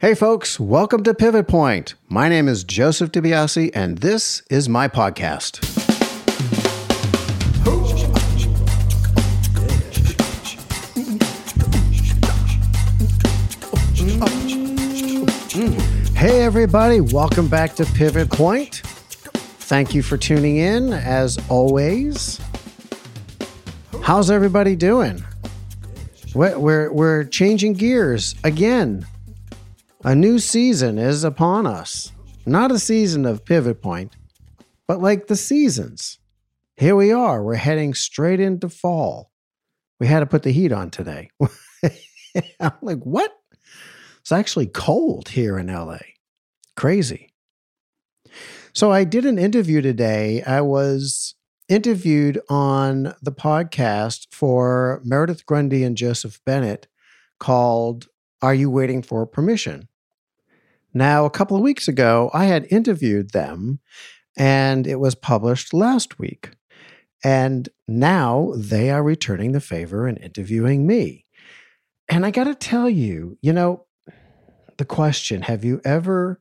Hey folks, welcome to Pivot Point. My name is Joseph DiBiase, and this is my podcast. Hey everybody, welcome back to Pivot Point. Thank you for tuning in as always. How's everybody doing? We're, we're, we're changing gears again. A new season is upon us. Not a season of pivot point, but like the seasons. Here we are. We're heading straight into fall. We had to put the heat on today. I'm like, what? It's actually cold here in LA. Crazy. So I did an interview today. I was interviewed on the podcast for Meredith Grundy and Joseph Bennett called Are You Waiting for Permission? Now, a couple of weeks ago, I had interviewed them and it was published last week. And now they are returning the favor and interviewing me. And I got to tell you, you know, the question have you ever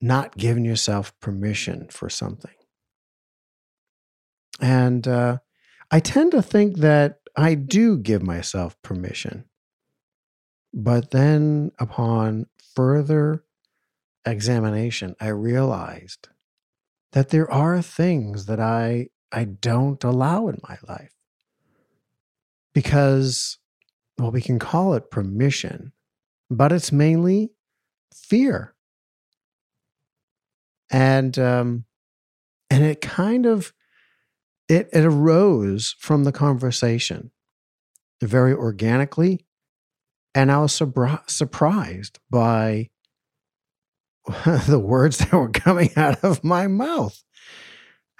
not given yourself permission for something? And uh, I tend to think that I do give myself permission. But then, upon further examination, I realized that there are things that I, I don't allow in my life. Because, well, we can call it permission, but it's mainly fear. And, um, and it kind of, it, it arose from the conversation very organically and I was surprised by the words that were coming out of my mouth.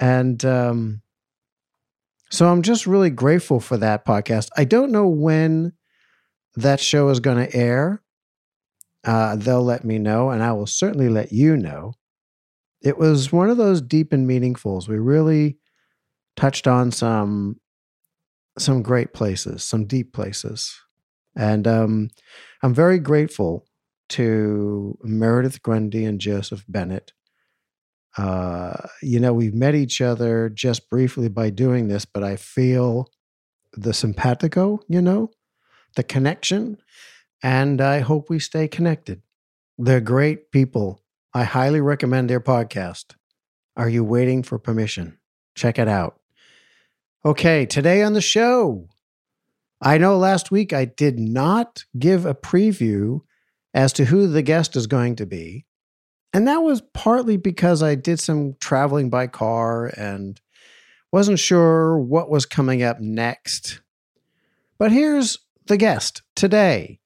And um, so I'm just really grateful for that podcast. I don't know when that show is going to air. Uh, they'll let me know, and I will certainly let you know. It was one of those deep and meaningfuls. We really touched on some some great places, some deep places. And um, I'm very grateful to Meredith Grundy and Joseph Bennett. Uh, you know, we've met each other just briefly by doing this, but I feel the simpatico, you know, the connection, and I hope we stay connected. They're great people. I highly recommend their podcast. Are you waiting for permission? Check it out. Okay, today on the show, I know last week I did not give a preview as to who the guest is going to be. And that was partly because I did some traveling by car and wasn't sure what was coming up next. But here's the guest today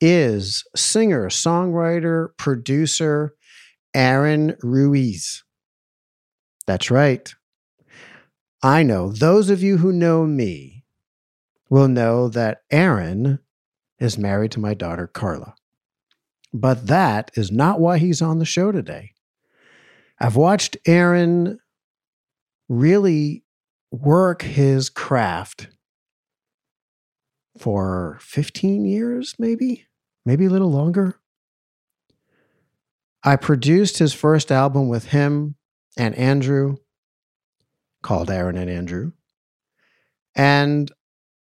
is singer, songwriter, producer Aaron Ruiz. That's right. I know those of you who know me will know that Aaron is married to my daughter, Carla. But that is not why he's on the show today. I've watched Aaron really work his craft for 15 years, maybe, maybe a little longer. I produced his first album with him and Andrew, called Aaron and Andrew. And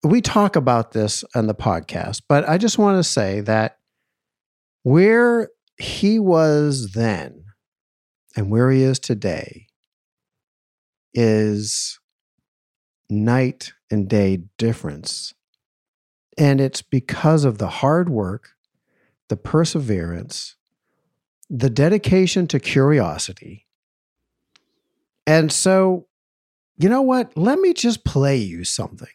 we talk about this on the podcast, but I just want to say that where he was then and where he is today is night and day difference. And it's because of the hard work, the perseverance, the dedication to curiosity. And so, you know what? Let me just play you something.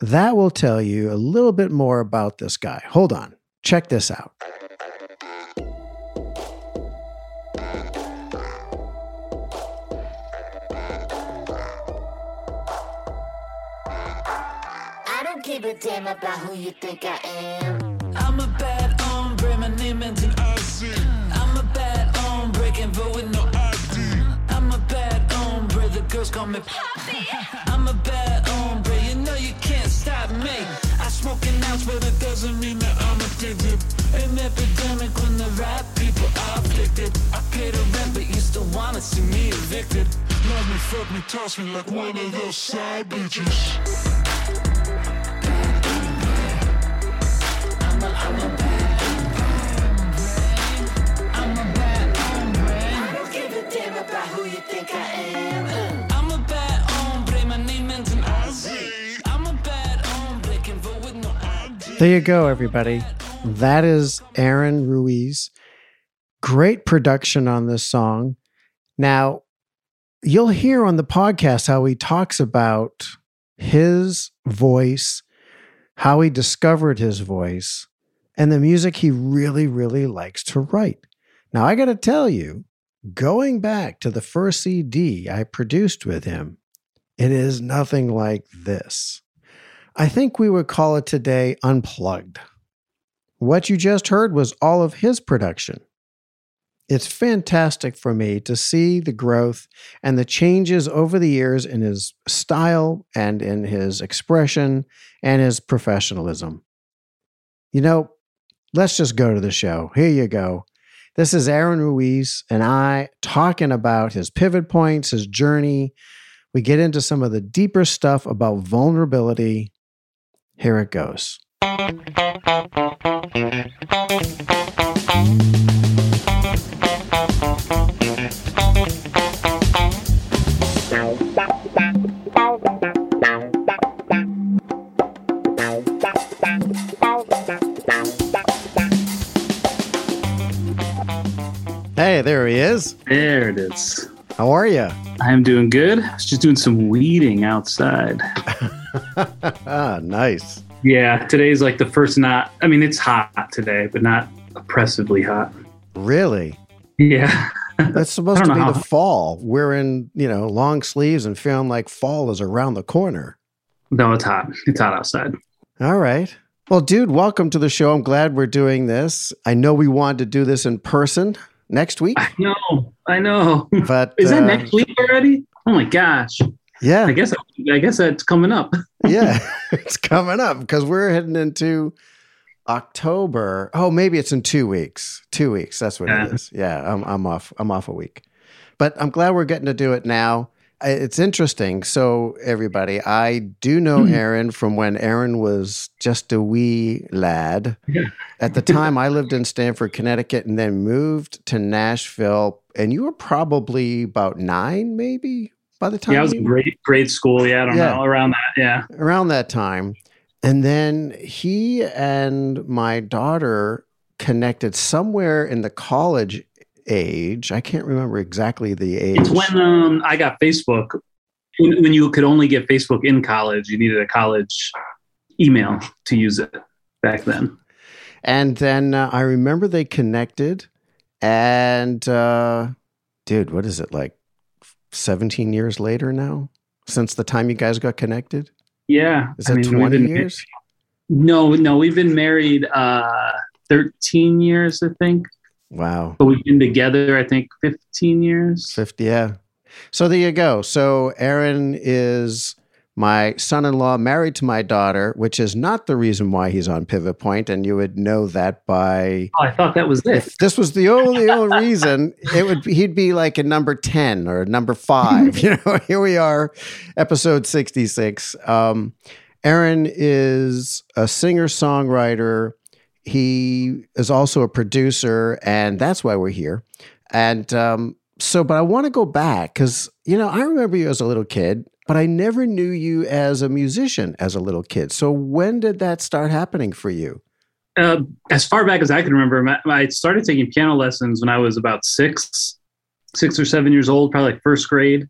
That will tell you a little bit more about this guy. Hold on, check this out. I don't give a damn about who you think I am. I'm a bad hombre, my name ends in RC. I'm a bad hombre, can vote with no ID. I'm a bad hombre, the girls call me Poppy. I'm a bad hombre, an ounce, but it doesn't mean that I'm addicted. An epidemic when the right people are afflicted. I pay the rent, but you still wanna see me evicted. Love me, fuck me, toss me like one of those side bitches. There you go, everybody. That is Aaron Ruiz. Great production on this song. Now, you'll hear on the podcast how he talks about his voice, how he discovered his voice, and the music he really, really likes to write. Now, I got to tell you, going back to the first CD I produced with him, it is nothing like this. I think we would call it today unplugged. What you just heard was all of his production. It's fantastic for me to see the growth and the changes over the years in his style and in his expression and his professionalism. You know, let's just go to the show. Here you go. This is Aaron Ruiz and I talking about his pivot points, his journey. We get into some of the deeper stuff about vulnerability. Here it goes. Hey, there he is. There it is. How are you? I'm doing good. I was just doing some weeding outside. ah, nice. Yeah, today's like the first not, I mean, it's hot today, but not oppressively hot. Really? Yeah. That's supposed to be the fall. We're in, you know, long sleeves and feeling like fall is around the corner. no, it's hot. It's hot outside. All right. Well, dude, welcome to the show. I'm glad we're doing this. I know we wanted to do this in person next week, I know. I know. but Is that uh, next week already? Oh my gosh. Yeah, I guess I guess that's coming up. yeah, it's coming up because we're heading into October. Oh, maybe it's in two weeks. Two weeks. That's what Yeah. it is. Yeah, I'm, I'm off. I'm off a week, but I'm glad we're getting to do it now. It's interesting. So, everybody, I do know Mhm. Aaron from when Aaron was just a wee lad. Yeah. At the time, I lived in Stamford, Connecticut, and then moved to Nashville. And you were probably about nine, maybe by the time Yeah, I was you- in grade grade school. Yeah, I don't Yeah. know. Around that. Yeah. around that time. And then he and my daughter connected somewhere in the college age. I can't remember exactly the age. It's when um, I got Facebook. When, when you could only get Facebook in college, you needed a college email to use it back then. and then uh, I remember they connected. And uh, dude, what is it like 17 years later now? Since the time you guys got connected? Yeah. Is I that mean, 20 been- years? No, no, we've been married uh, 13 years, I think. Wow. But we've been together, I think, 15 years. 50 yeah so there you go so aaron is my son-in-law married to my daughter which is not the reason why he's on pivot point and you would know that by Oh, I thought that was this. if this was the only only reason it would he'd be like a number 10 or a number 5 you know here we are episode 66 um aaron is a singer songwriter he is also a producer and that's why we're here. And um so but i want to go back because you know i remember you as a little kid but i never knew you as a musician as a little kid so when did that start happening for you Uh, as far back as I can remember, my, I started taking piano lessons when I was about six, six or seven years old, probably like first grade.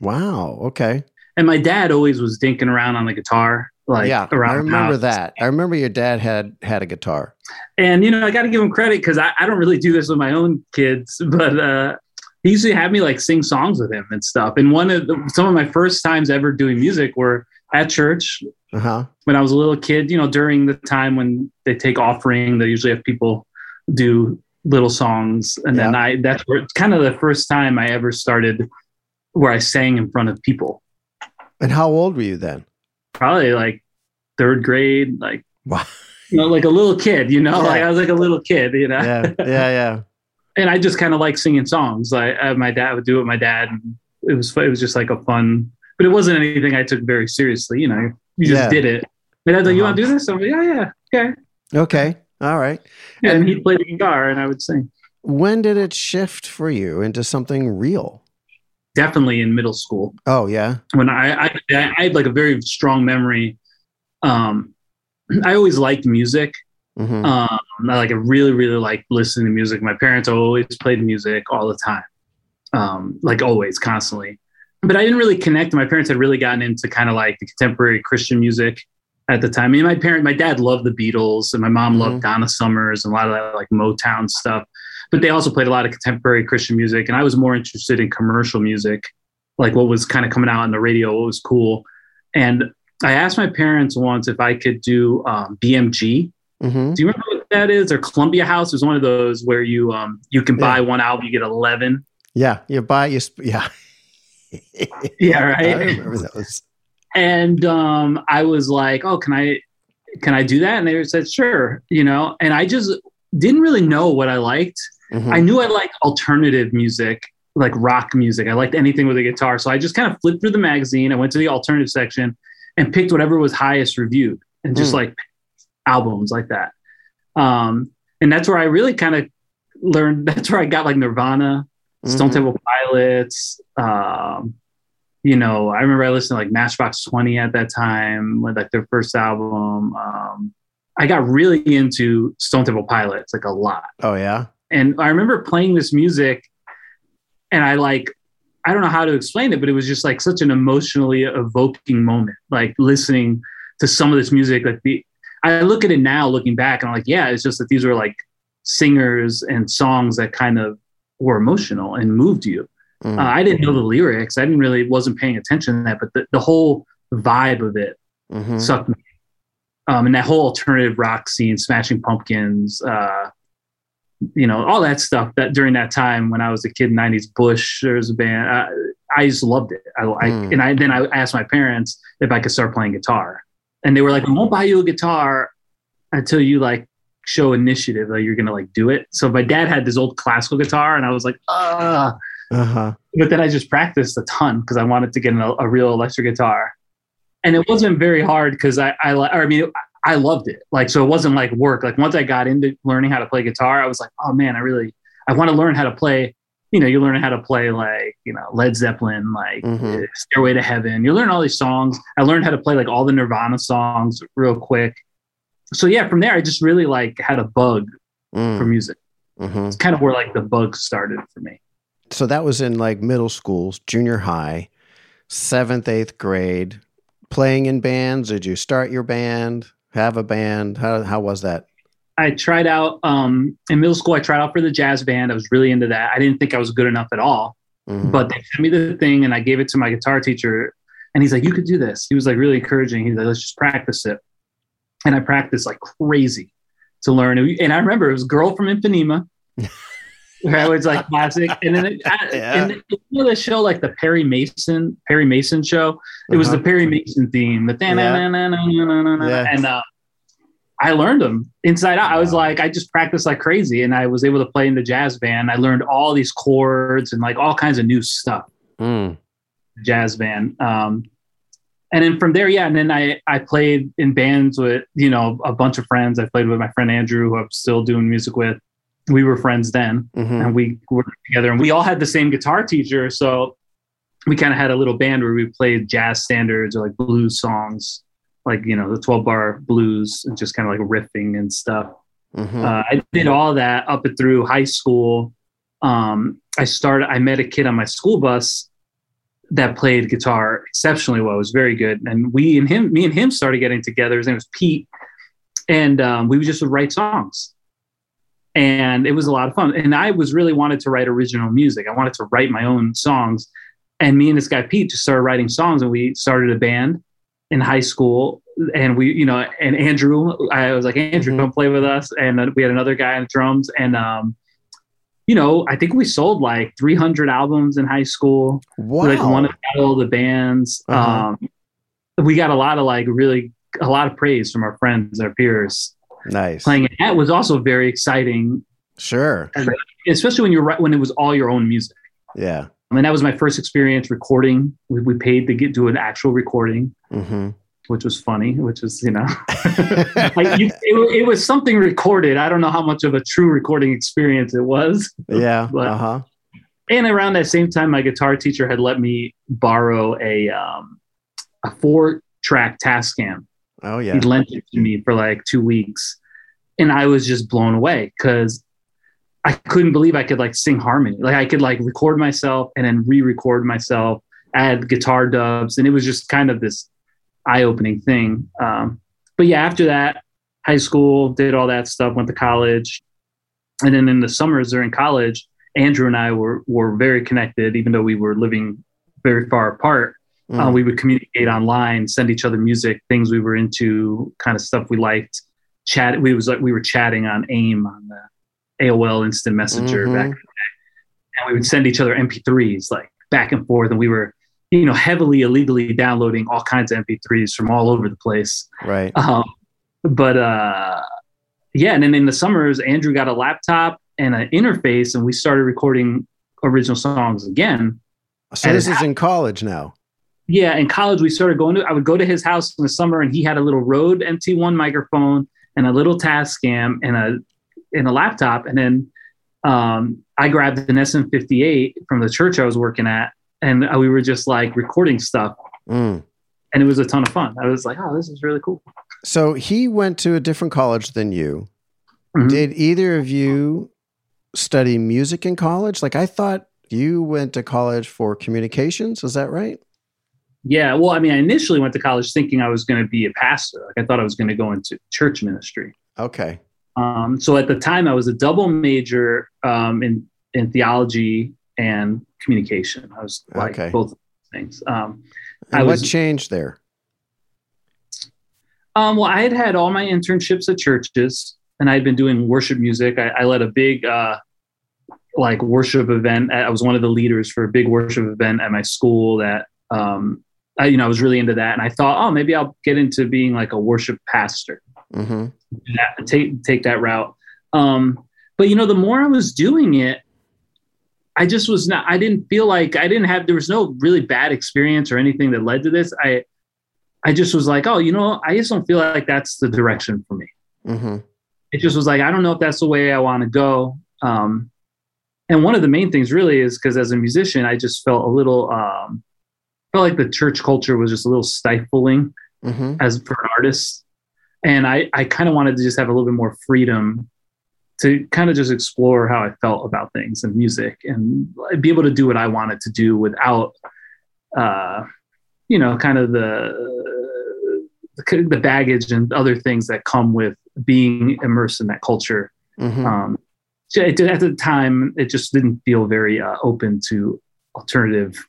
wow okay And my dad always was dinking around on the guitar, like yeah, around. I remember that. I remember your dad had had a guitar. And you know, I got to give him credit because I, I don't really do this with my own kids, but uh, he used to have me like sing songs with him and stuff. And one of the, some of my first times ever doing music were at church Uh huh. when I was a little kid. You know, during the time when they take offering, they usually have people do little songs, and then I that's where it's kind of the first time I ever started where I sang in front of people. And how old were you then? Probably like third grade, like Wow. you know, like a little kid, you know, Yeah. like I was like a little kid, you know. Yeah, yeah, yeah. And I just kind of like singing songs. Like uh, my dad would do it with my dad, and it was it was just like a fun, but it wasn't anything I took very seriously. You know, you just Yeah. did it. My dad's like, "You Uh-huh. want to do this?" I'm like, "Yeah, yeah, okay." Okay, all right. And, And- he'd play the guitar, and I would sing. When did it shift for you into something real? Definitely in middle school. Oh yeah. when I, I I had like a very strong memory. Um, I always liked music. Hmm Um, I like I really really like listening to music. My parents always played music all the time, um, like always, constantly. But I didn't really connect. My parents had really gotten into kind of like the contemporary Christian music at the time. I mean, my parent, my dad loved the Beatles, and my mom Mhm. loved Donna Summers and a lot of that like Motown stuff. But they also played a lot of contemporary Christian music, and I was more interested in commercial music, like what was kind of coming out on the radio, what was cool. And I asked my parents once if I could do um, BMG. Hmm Do you remember what that is? Or Columbia House is one of those where you um you can buy one album, you get eleven. Yeah, you buy you. Sp- yeah. Yeah, I right. remember those. and um, I was like, "Oh, can I, can I do that?" And they said, "Sure," you know. And I just didn't really know what I liked. Mhm. I knew I liked alternative music, like rock music. I liked anything with a guitar. So I just kind of flipped through the magazine. I went to the alternative section and picked whatever was highest reviewed, and just Mm. like albums like that. Um, and that's where I really kind of learned. That's where I got like Nirvana, Stone Mhm. Temple Pilots. Um, you know, I remember I listened to like Matchbox Twenty at that time, with like their first album. Um, I got really into Stone Temple Pilots like a lot, Oh yeah. and I remember playing this music, and I like. I don't know how to explain it, but it was just like such an emotionally evoking moment. Like listening to some of this music, like the I look at it now, looking back, and I'm like, yeah, it's just that these were like singers and songs that kind of were emotional and moved you. Mm. Uh, I didn't know the lyrics. I didn't really wasn't paying attention to that, but the, the whole vibe of it Mhm. sucked me. Um, and that whole alternative rock scene, Smashing Pumpkins, uh, you know, all that stuff. That during that time when I was a kid, '90s Bush, there was a band. Uh, I just loved it. I, I Mm. and I then I asked my parents if I could start playing guitar, and they were like, "We won't buy you a guitar until you like show initiative that you're gonna like do it." So my dad had this old classical guitar, and I was like, "Ah." Uh-huh. but then I just practiced a ton because I wanted to get a, a real electric guitar, and it wasn't very hard because I I, or I mean I loved it like so it wasn't like work like once I got into learning how to play guitar I was like oh man I really I want to learn how to play you know you learn how to play like you know Led Zeppelin like Mhm. uh, Stairway to Heaven you learn all these songs I learned how to play like all the Nirvana songs real quick so yeah from there I just really like had a bug Mm. for music Mhm. it's kind of where like the bug started for me So that was in like middle schools, junior high, seventh, eighth grade, playing in bands. Did you start your band? Have a band? How how was that? I tried out um, in middle school. I tried out for the jazz band. I was really into that. I didn't think I was good enough at all, Mhm. but they sent me the thing and I gave it to my guitar teacher. And he's like, "You could do this." He was like really encouraging. He's like, "Let's just practice it." And I practiced like crazy to learn. And I remember it was "Girl from Ipanema," where I was like classic. And then it, Yeah. and you know the show like the Perry Mason Perry Mason show. It was Uh-huh. the Perry Mason theme, the Yeah. and uh, I learned them inside out. I was like, I just practiced like crazy, and I was able to play in the jazz band. I learned all these chords and like all kinds of new stuff. Mm. Jazz band, um, and then from there, yeah. And then I I played in bands with you know a bunch of friends. I played with my friend Andrew, who I'm still doing music with. We were friends then Mhm. and we worked together and we all had the same guitar teacher so we kind of had a little band where we played jazz standards or like blues songs like you know the 12 bar blues and just kind of like riffing and stuff. Mhm. uh, i did all that up and through high school. Um, i started i met a kid on my school bus that played guitar exceptionally well. It was very good. And we and him me and him started getting together. His name was pete. And um, we would just would write songs. And it was a lot of fun. And i was really wanted to write original music. I wanted to write my own songs. And me and this guy pete just started writing songs and we started a band in high school and we you know and andrew i was like andrew Mhm. come play with us and we had another guy on drums and um you know i think we sold like 300 albums in high school wow. like one of all the bands Uh-huh. um we got a lot of like really a lot of praise from our friends our peers Nice. playing it. That was also very exciting, Sure. especially when you're right when it was all your own music. Yeah. I mean, that was my first experience recording. We, we paid to get do an actual recording, hmm which was funny. Which was you know, like you, it, it was something recorded. I don't know how much of a true recording experience it was. yeah. But- Uh huh. And around that same time, my guitar teacher had let me borrow a um, a four track Tascam. Oh yeah. He lent it to me for like two weeks, and I was just blown away because I couldn't believe I could like sing harmony. Like I could like record myself and then re-record myself, add guitar dubs, and it was just kind of this eye-opening thing. Um, but yeah, after that, high school, did all that stuff, went to college, and then in the summers during college, Andrew and I were were very connected, even though we were living very far apart. Uh, Mm. we would communicate online, send each other music, things we were into, kind of stuff we liked. Chat. We was like we were chatting on AIM on the AOL Instant Messenger Mhm. back, and we would send each other MP3s like back and forth, and we were, you know, heavily illegally downloading all kinds of MP3s from all over the place. right. Um, but uh, yeah, and then in the summers, Andrew got a laptop and an interface, and we started recording original songs again. So and this is in college now. yeah, in college we started going to. I would go to his house in the summer, and he had a little Rode NT1 microphone and a little Tascam and a and a laptop. And then um, I grabbed an SM58 from the church I was working at, and we were just like recording stuff, Mm. and it was a ton of fun. I was like, oh, this is really cool. So he went to a different college than you. Mhm. Did either of you study music in college? Like I thought you went to college for communications. Is that right? Yeah, well, I mean, I initially went to college thinking I was going to be a pastor. Like I thought I was going to go into church ministry. Okay. Um, so at the time, I was a double major um, in in theology and communication. I was like Okay. both things. Um, I what was- changed there? um, well, I had had all my internships at churches, and I had been doing worship music. I, I led a big uh, like worship event. I was one of the leaders for a big worship event at my school. That um, I, you know, I was really into that, and I thought, oh, maybe I'll get into being like a worship pastor. Hmm that, take take that route. Um, but you know, the more I was doing it, I just was not. I didn't feel like I didn't have. There was no really bad experience or anything that led to this. I I just was like, oh, you know, I just don't feel like that's the direction for me. hmm It just was like I don't know if that's the way I want to go. Um, and one of the main things really is because as a musician, I just felt a little um, felt like the church culture was just a little stifling hmm as for an artist. And I, I kind of wanted to just have a little bit more freedom to kind of just explore how I felt about things and music and be able to do what I wanted to do without, uh, you know, kind of the, the baggage and other things that come with being immersed in that culture. hmm Um, at the time, it just didn't feel very uh, open to alternative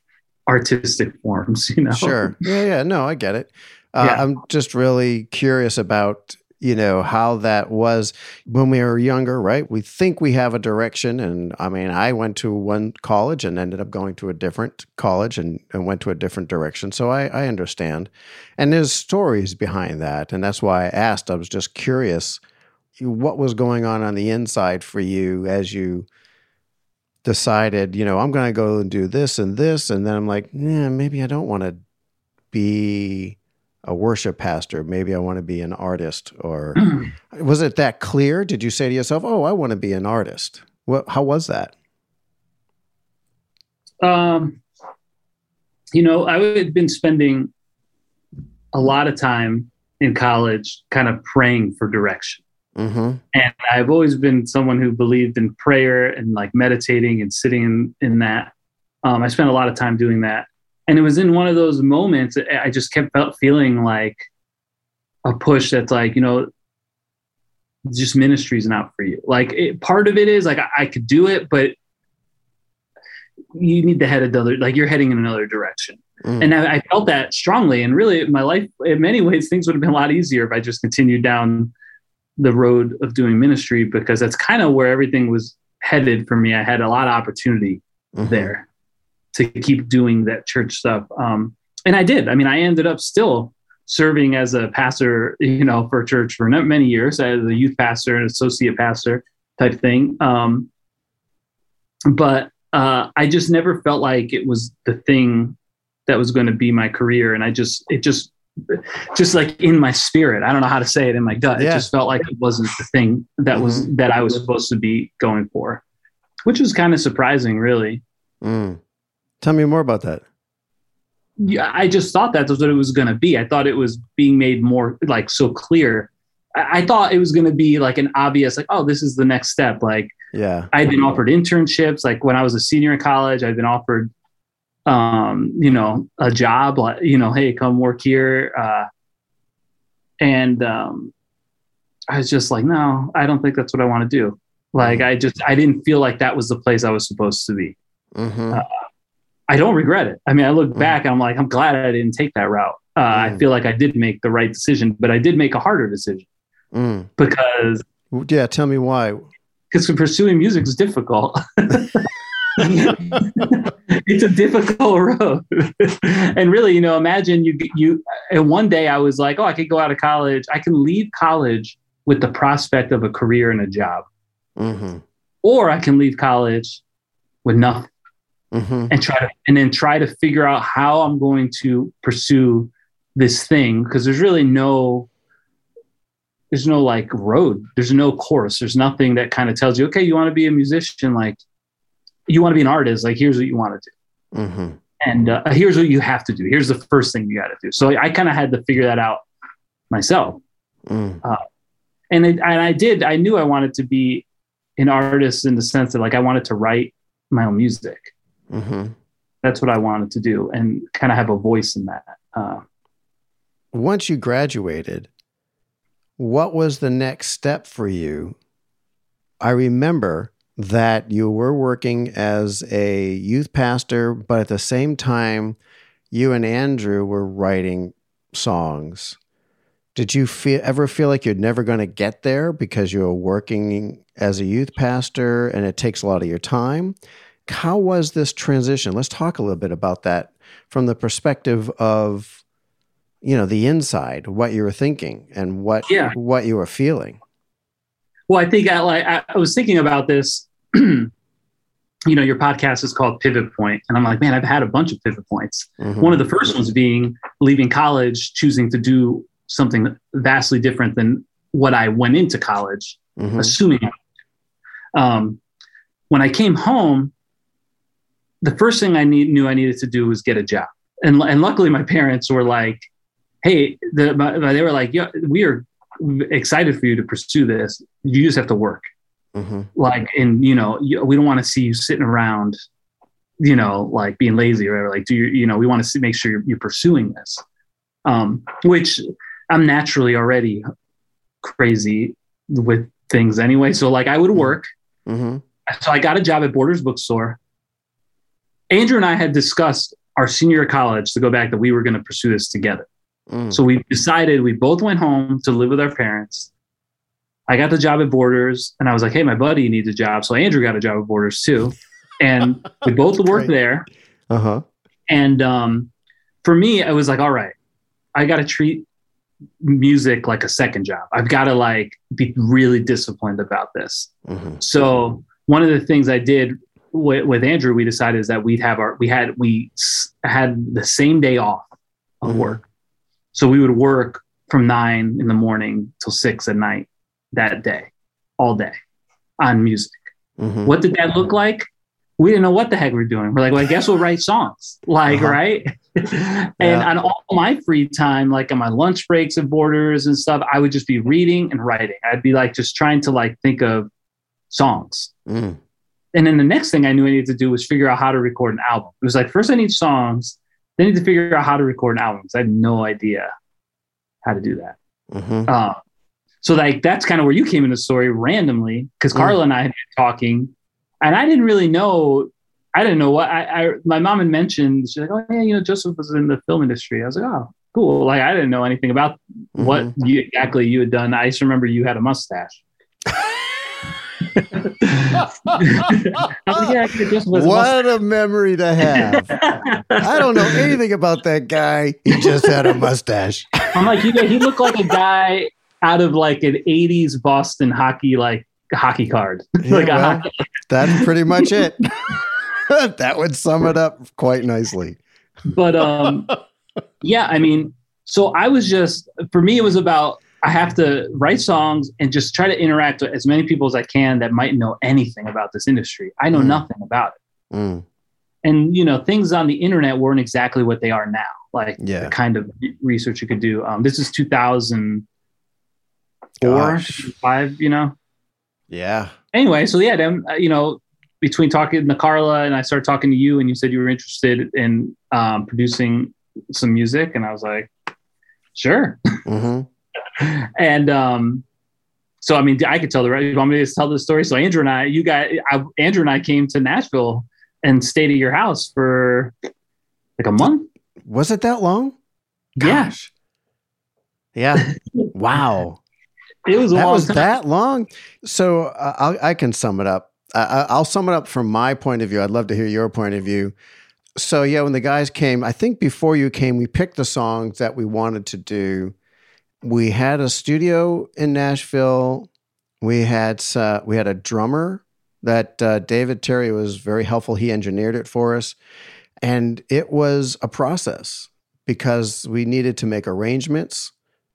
artistic forms, you know? Sure. Yeah, yeah. No, I get it. Uh, Yeah. I'm just really curious about you know how that was when we were younger, right? We think we have a direction, and I mean, I went to one college and ended up going to a different college and, and went to a different direction. So I, I understand, and there's stories behind that, and that's why I asked. I was just curious what was going on on the inside for you as you decided, you know, I'm going to go and do this and this. And then I'm like, yeah, maybe I don't want to be a worship pastor. Maybe I want to be an artist. Or was it that clear? Did you say to yourself, oh, I want to be an artist? What, how was that? Um, you know, I had been spending a lot of time in college kind of praying for direction. Mm-hmm. And I've always been someone who believed in prayer and like meditating and sitting in, in that. Um, I spent a lot of time doing that. And it was in one of those moments, I just kept felt feeling like a push that's like, you know, just ministry is not for you. Like it, part of it is like, I, I could do it, but you need to head another, like you're heading in another direction. Mm. And I, I felt that strongly. And really, my life, in many ways, things would have been a lot easier if I just continued down the road of doing ministry because that's kind of where everything was headed for me. I had a lot of opportunity Mhm. there to keep doing that church stuff. Um, and I did. I mean, I ended up still serving as a pastor, you know, for church for not many years as a youth pastor and associate pastor type thing. Um, but uh, I just never felt like it was the thing that was going to be my career, and I just it just just like in my spirit. I don't know how to say it in my gut. Yeah. It just felt like it wasn't the thing that was that I was supposed to be going for, which was kind of surprising, really. Mm. Tell me more about that. yeah, I just thought that was what it was going to be. I thought it was being made more like so clear. I, I thought it was going to be like an obvious, like, oh, this is the next step. Like Yeah. I'd been offered internships. Like when I was a senior in college, I'd been offered, um, you know, a job. Like you know, hey, come work here. Uh, and um, I was just like, no, I don't think that's what I want to do. Like I just, I didn't feel like that was the place I was supposed to be. hmm Uh, I don't regret it. I mean, I look Mhm. back and I'm like, I'm glad I didn't take that route. Uh, I Mm. feel like I did make the right decision, but I did make a harder decision mm. because Yeah. Tell me why. because pursuing music is difficult. it's a difficult road, and really, you know, imagine you you. And one day I was like, oh, I could go out of college. I can leave college with the prospect of a career and a job, hmm or I can leave college with nothing. Hmm and try to and then try to figure out how I'm going to pursue this thing because there's really no there's no like road. There's no course. There's nothing that kind of tells you okay you want to be a musician like you want to be an artist like here's what you want to do. Hmm and uh, here's what you have to do. Here's the first thing you got to do. So I kind of had to figure that out myself. Mm. and it, and I did I knew I wanted to be an artist in the sense that like I wanted to write my own music hmm that's what I wanted to do and kind of have a voice in that. Uh, Once you graduated, what was the next step for you? I remember that you were working as a youth pastor, but at the same time, you and Andrew were writing songs. Did you feel ever feel like you're never going to get there because you were working as a youth pastor and it takes a lot of your time? How was this transition? Let's talk a little bit about that from the perspective of you know the inside, what you were thinking and what Yeah. what you were feeling. well, I think I like I, was thinking about this. you know, your podcast is called Pivot Point, and I'm like, man, I've had a bunch of pivot points. Mhm. One of the first ones being leaving college, choosing to do something vastly different than what I went into college, Mhm. assuming. Um, when I came home, the first thing I need, knew I needed to do was get a job, and and luckily my parents were like, "Hey," the, my, they were like, "Yeah, we are excited for you to pursue this. You just have to work." Mhm. like and you know we don't want to see you sitting around you know like being lazy or whatever like do you you know we want to make sure you're, you're pursuing this um which i'm naturally already crazy with things anyway so like i would work Mhm. so i got a job at borders bookstore andrew and i had discussed our senior year college to go back that we were going to pursue this together Mm. so we decided we both went home to live with our parents. I got the job at Borders and I was like, hey, my buddy needs a job. So Andrew got a job at Borders too. And we both worked Great. there. Uh-huh. And um, for me, I was like, all right, I got to treat music like a second job. I've got to like be really disciplined about this. Mhm. So one of the things I did with, with Andrew, we decided is that we'd have our, we had, we had the same day off of Mhm. work. So we would work from nine in the morning till six at night that day, all day on music. Mhm. What did that look like? We didn't know what the heck we are doing. We're like, well, I guess we'll write songs, like, Uh-huh. right? and Yeah. on all my free time, like on my lunch breaks at Borders and stuff, I would just be reading and writing. I'd be like just trying to like think of songs. Mm. And then the next thing I knew I needed to do was figure out how to record an album. It was like first I need songs, then I need to figure out how to record an album I had no idea how to do that. Mhm. Um, so like that's kind of where you came in the story randomly because Mm. Carla and I had been talking, and I didn't really know. I didn't know what I, I. My mom had mentioned. She's like, "Oh yeah, you know, Joseph was in the film industry." I was like, "Oh, cool." Like I didn't know anything about what Mhm. you, exactly you had done. I just remember you had a mustache. I was like, yeah, it just was what a memory to have. I don't know anything about that guy. He just had a mustache. I'm like, he, he looked like a guy out of like an 80s Boston hockey, like hockey card. Yeah, like well, hockey, That's pretty much it. that would sum it up quite nicely. but um yeah i mean so i was just for me it was about i have to write songs and just try to interact with as many people as i can that might know anything about this industry i know Mm. nothing about it Mm, and you know things on the internet weren't exactly what they are now like Yeah. the kind of research you could do um this is 2004 Gosh. five you know yeah. anyway, so yeah, then uh, you know, between talking to Carla and I started talking to you, and you said you were interested in um, producing some music, and I was like, sure. hmm and um, so I mean, I could tell the right. You want me to tell the story? So Andrew and I, you guys, I, Andrew and I came to Nashville and stayed at your house for like a month. Was it that long? Yeah. Gosh. Yeah. Wow. It was a that long was time. that long. So uh, I'll, I can sum it up. I'll sum it up from my point of view. I'd love to hear your point of view. So yeah, when the guys came, I think before you came, we picked the songs that we wanted to do. We had a studio in Nashville. We had uh, we had a drummer that uh, David Terry was very helpful. He engineered it for us, and it was a process because we needed to make arrangements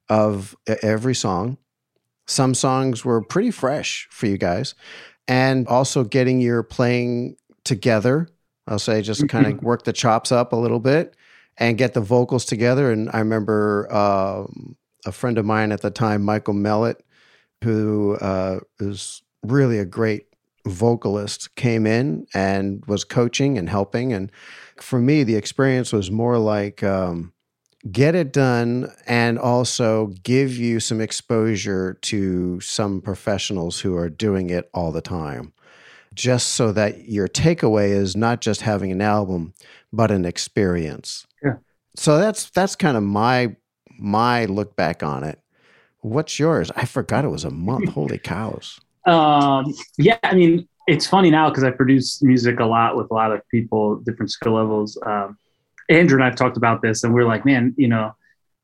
of every song. Some songs were pretty fresh for you guys, and also getting your playing together. I'll say just kind of work the chops up a little bit and get the vocals together. And I remember um, a friend of mine at the time, Michael Mellett, who uh, is really a great vocalist, came in and was coaching and helping. And for me, the experience was more like um, get it done and also give you some exposure to some professionals who are doing it all the time. Just so that your takeaway is not just having an album, but an experience. Yeah. So that's that's kind of my my look back on it. What's yours? I forgot it was a month. Holy cows. um, yeah, I mean, it's funny now because I produce music a lot with a lot of people, different skill levels. Um, Andrew and I've talked about this, and we're like, man, you know,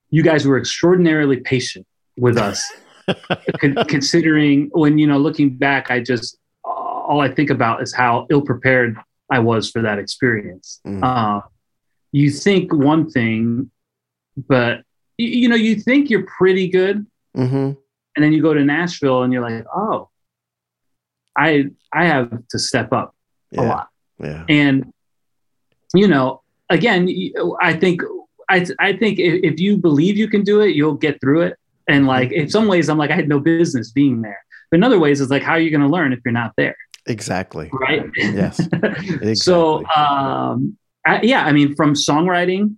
you guys were extraordinarily patient with us, con- considering when you know, looking back, I just all I think about is how ill prepared I was for that experience. Mm. Uh, you think one thing, but you, you know, you think you're pretty good, hmm and then you go to Nashville and you're like, oh, I I have to step up a Yeah. lot. Yeah. And you know, again, I think I I think if, if you believe you can do it, you'll get through it. And like in some ways, I'm like I had no business being there. But in other ways, it's like how are you going to learn if you're not there, Exactly. right? Yes. So um, I, yeah, I mean, from songwriting,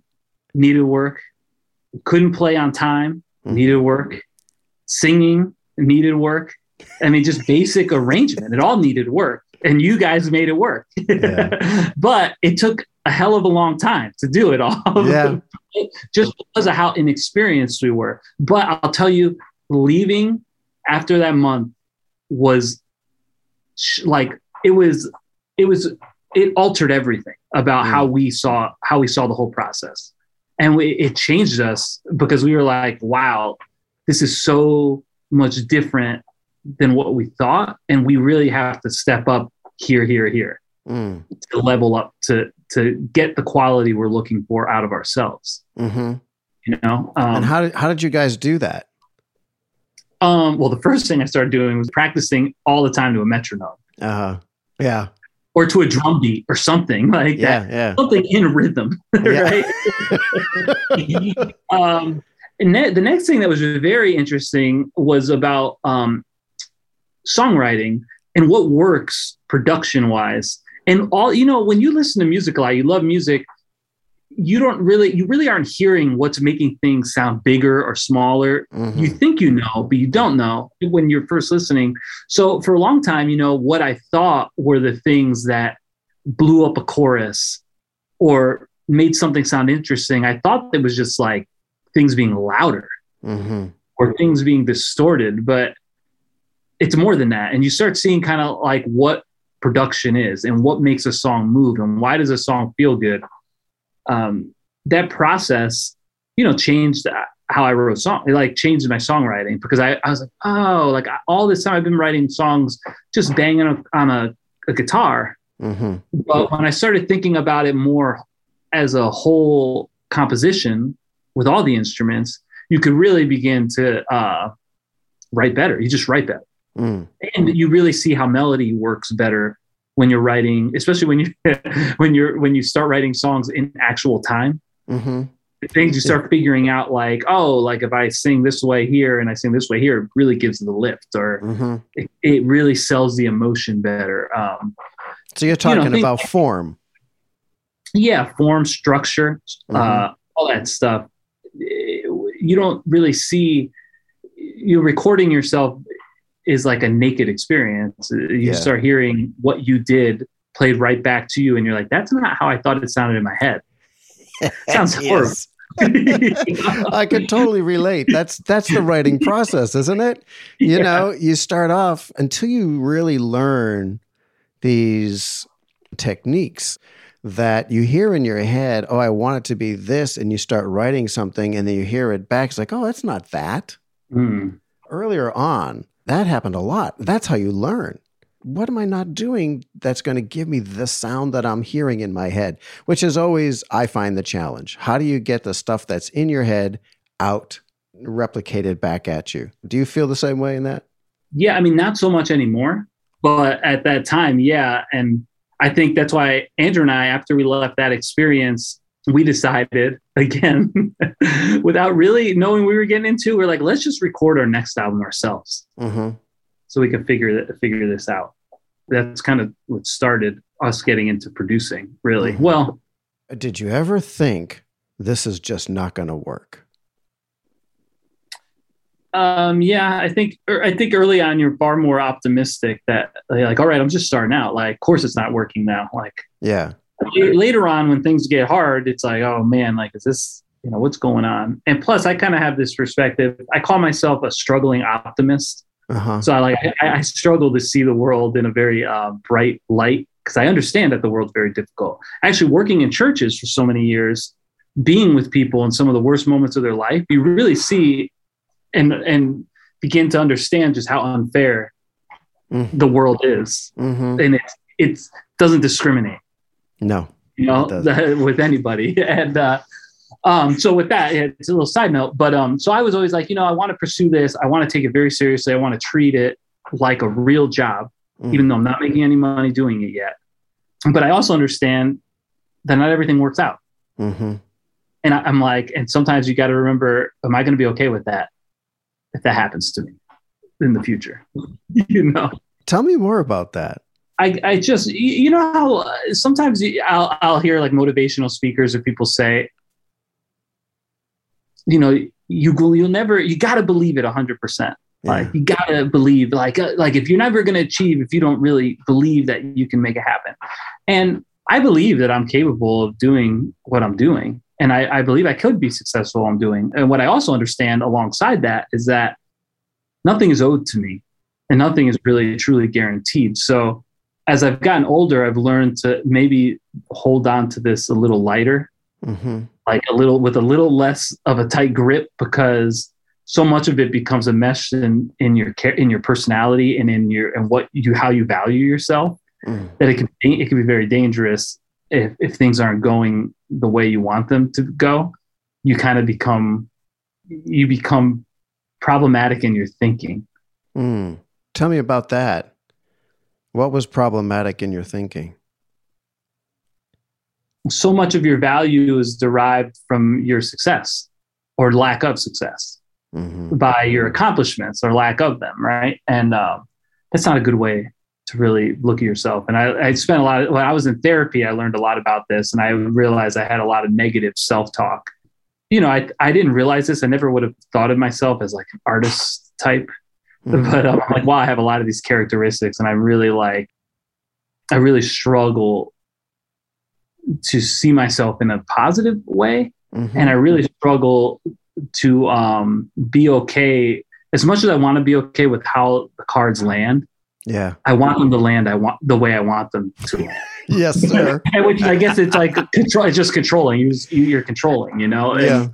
needed work. Couldn't play on time, Mhm. needed work. Singing needed work. I mean, just basic arrangement. It all needed work, and you guys made it work. Yeah. but it took a hell of a long time to do it all. Yeah. just because of how inexperienced we were. But I'll tell you, leaving after that month was sh- like it was it was it altered everything about how we saw how we saw the whole process and we, it changed us because we were like wow this is so much different than what we thought and we really have to step up here here here Mm. to level up to to get the quality we're looking for out of ourselves hmm you know um, and how did how did you guys do that? um well the first thing i started doing was practicing all the time to a metronome Uh huh. Yeah. Or to a drum beat or something like Yeah. that Yeah. something in rhythm right um and ne- the next thing that was very interesting was about um songwriting and what works production wise and all you know when you listen to music a lot you love music you don't really you really aren't hearing what's making things sound bigger or smaller Mhm. you think you know, but you don't know when you're first listening. So for a long time, you know, what I thought were the things that blew up a chorus or made something sound interesting. I thought it was just like things being louder Mhm. or things being distorted. But it's more than that. And you start seeing kind of like what production is and what makes a song move and why does a song feel good. Um, that process, you know, changed how I wrote song. It like changed my songwriting because I, I was like, oh, like all this time I've been writing songs just banging on a, on a, a guitar. Mm-hmm. But when I started thinking about it more as a whole composition with all the instruments, you could really begin to uh, write better. You just write better. Mm. And you really see how melody works better when you're writing, especially when you when you're when you start writing songs in actual time. Mm-hmm. Things you start figuring out like, oh, like if I sing this way here and I sing this way here, it really gives the lift, or Mm-hmm. it, it really sells the emotion better. Um, So you're know, talking think- about form. yeah form structure uh, Mhm. all that stuff you don't really see you recording yourself is like a naked experience you Yeah. start hearing what you did played right back to you and you're like that's not how i thought it sounded in my head Sounds horrible. I can totally relate. That's that's the writing process, isn't it? You Yeah. know, you start off until you really learn these techniques that you hear in your head, oh, I want it to be this, and you start writing something and then you hear it back. It's like, oh, that's not that. Mm. Earlier on, that happened a lot. That's how you learn. What am I not doing that's going to give me the sound that I'm hearing in my head? Which is always, I find the challenge. How do you get the stuff that's in your head out, replicated back at you? Do you feel the same way in that? Yeah, I mean, not so much anymore, but at that time, yeah. And I think that's why Andrew and I, after we left that experience, we decided again, without really knowing we were getting into, we're like, let's just record our next album ourselves Mm-hmm. so we can figure figure this out. That's kind of what started us getting into producing, really. Mhm. Well, Did you ever think this is just not going to work? um, yeah, I think er, I think early on you're far more optimistic that like, all right, I'm just starting out. Like, of course it's not working now. Like Yeah. Later on when things get hard it's like oh man like is this you know what's going on and plus i kind of have this perspective i call myself a struggling optimist Uh huh. so i like i, I struggle to see the world in a very uh, bright light because i understand that the world's very difficult actually working in churches for so many years being with people in some of the worst moments of their life you really see and and begin to understand just how unfair Mhm. the world is Mm-hmm. and it's it's doesn't discriminate No. you know, with anybody. And uh, um, so with that, it's a little side note. But um, so I was always like, you know, I want to pursue this. I want to take it very seriously. I want to treat it like a real job, Mm. even though I'm not making any money doing it yet. But I also understand that not everything works out. Mm-hmm. And I, I'm like, and sometimes you got to remember, am I going to be okay with that if that happens to me in the future? you know. Tell me more about that. I, I just you know how uh, sometimes I'll I'll hear like motivational speakers or people say, you know, you you'll never you got to believe it hundred percent. Like Yeah. you got to believe like uh, like if you're never going to achieve if you don't really believe that you can make it happen. And I believe that I'm capable of doing what I'm doing, and I, I believe I could be successful in doing. And what I also understand alongside that is that nothing is owed to me, and nothing is really truly guaranteed. So as I've gotten older, I've learned to maybe hold on to this a little lighter, Mm-hmm. like a little with a little less of a tight grip, because so much of it becomes a mesh in in your care in your personality and in your and what you how you value yourself Mm. that it can be, it can be very dangerous if if things aren't going the way you want them to go. You kind of become you become problematic in your thinking. Mm. Tell me about that. What was problematic in your thinking? so much of your value is derived from your success or lack of success Mm-hmm. by your accomplishments or lack of them right? And um, that's not a good way to really look at yourself. And I, I spent a lot of when i was in therapy i learned a lot about this and i realized i had a lot of negative self-talk. You know i, I didn't realize this. I never would have thought of myself as like an artist type Mm-hmm. but um, I'm like, wow, I have a lot of these characteristics, and I really like, I really struggle to see myself in a positive way, Mhm. and I really struggle to um, be okay as much as I want to be okay with how the cards land, Yeah. I want them to land. I want the way I want them to. Yes, sir. And Which I guess it's like control. It's just controlling. You, you're controlling. You know. And Yeah.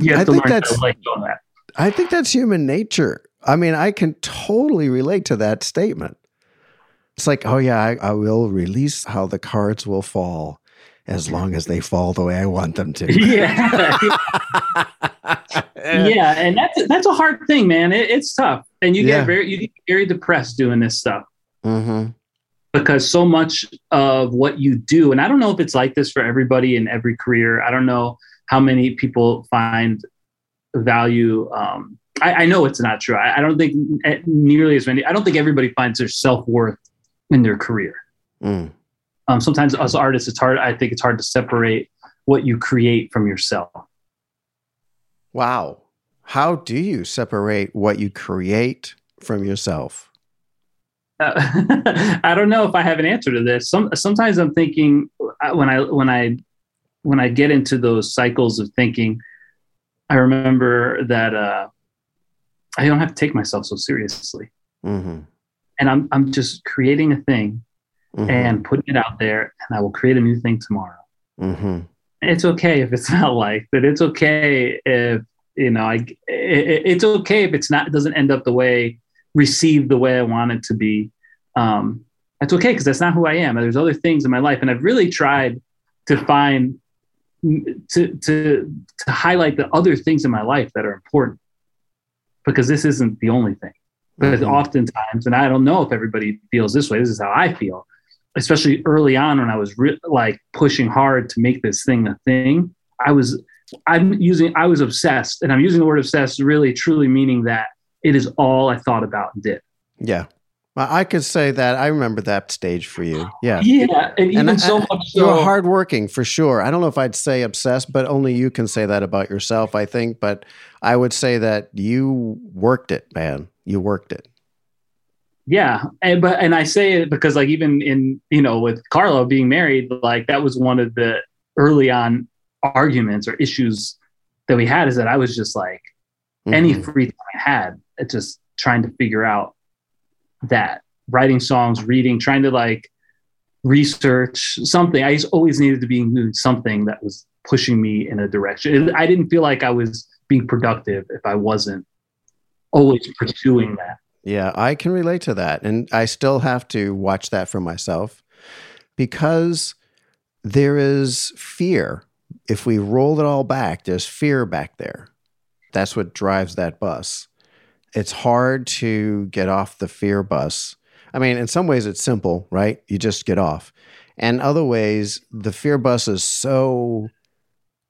You have I to think learn that's- to let go of that. I think that's human nature. I mean, I can totally relate to that statement. It's like, oh, yeah, I, I will release how the cards will fall as long as they fall the way I want them to. Yeah. yeah, and that's that's a hard thing, man. It, it's tough, and you Yeah. get very you get very depressed doing this stuff hmm because so much of what you do, and I don't know if it's like this for everybody in every career. I don't know how many people find value. Um, I, I know it's not true. I, I don't think nearly as many. I don't think everybody finds their self worth in their career. Mm. Um, sometimes as artists, it's hard. I think it's hard to separate what you create from yourself. Wow. How do you separate what you create from yourself? Uh, I don't know if I have an answer to this. Some sometimes I'm thinking uh, when I when I when I get into those cycles of thinking, I remember that uh, I don't have to take myself so seriously, hmm and I'm I'm just creating a thing hmm and putting it out there, and I will create a new thing tomorrow. hmm it's okay if it's not like that. It's okay if you know, I it, it's okay if it's not doesn't end up the way received the way I want it to be. Um, that's okay because that's not who I am. There's other things in my life, and I've really tried to find to to to highlight the other things in my life that are important because this isn't the only thing. But Mhm. oftentimes, and I don't know if everybody feels this way. This is how I feel especially early on when I was re- like pushing hard to make this thing a thing, I was I'm using I was obsessed, and I'm using the word obsessed really truly meaning that it is all I thought about and did. Yeah. Well, I could say that. I remember that stage for you. Yeah. Yeah, and even And so I- much So, you're hardworking for sure. I don't know if I'd say obsessed, but only you can say that about yourself, I think. But I would say that you worked it, man. You worked it. Yeah, and but and I say it because like even in you know with Carlo being married, like that was one of the early on arguments or issues that we had is that I was just like any Mhm. free time I had, it's just trying to figure out that writing songs, reading, trying to like research something. I just always needed to be doing something that was pushing me in a direction. I didn't feel like I was being productive if I wasn't always pursuing mm-hmm. that. Yeah, I can relate to that. And I still have to watch that for myself because there is fear. If we roll it all back, there's fear back there. That's what drives that bus. It's hard to get off the fear bus. I mean, in some ways, it's simple, right? You just get off. And other ways, the fear bus is so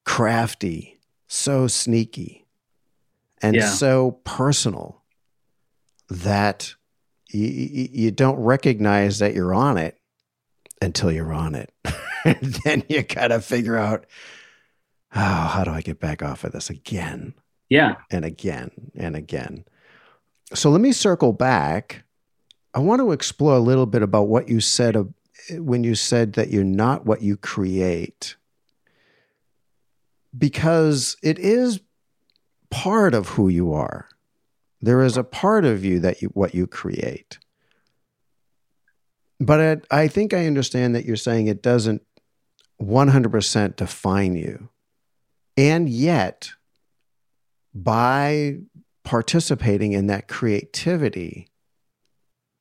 crafty, so sneaky, and Yeah. so personal that you, you, you don't recognize that you're on it until you're on it. and then you got to figure out, oh, how do I get back off of this again Yeah. and again and again? So let me circle back. I want to explore a little bit about what you said when you said that you're not what you create. Because it is part of who you are. There is a part of you that you what you create. But it, I think I understand that you're saying it doesn't 100% define you. And yet, by participating in that creativity,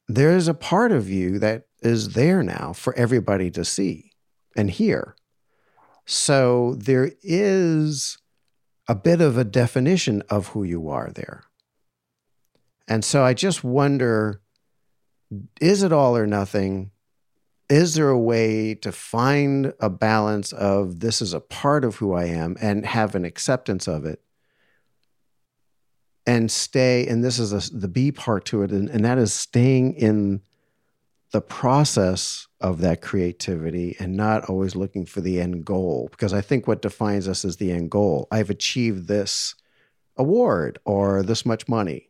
there is a part of you that is there now for everybody to see and hear. So there is a bit of a definition of who you are there. And so I just wonder is it all or nothing? Is there a way to find a balance of this is a part of who I am and have an acceptance of it? And stay, and this is a, the B part to it, and, and that is staying in the process of that creativity and not always looking for the end goal. Because I think what defines us is the end goal. I've achieved this award or this much money.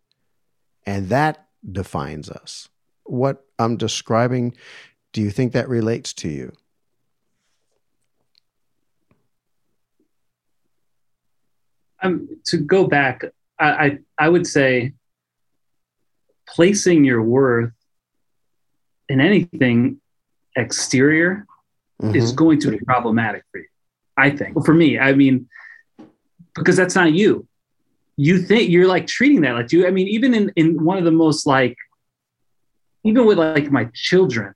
And that defines us. What I'm describing, do you think that relates to you? Um, to go back, I, I would say placing your worth in anything exterior is Mhm. going to be problematic for you. I think. For me, I mean, because that's not you. You think you're like treating that like you. I mean, even in in one of the most like, even with like my children,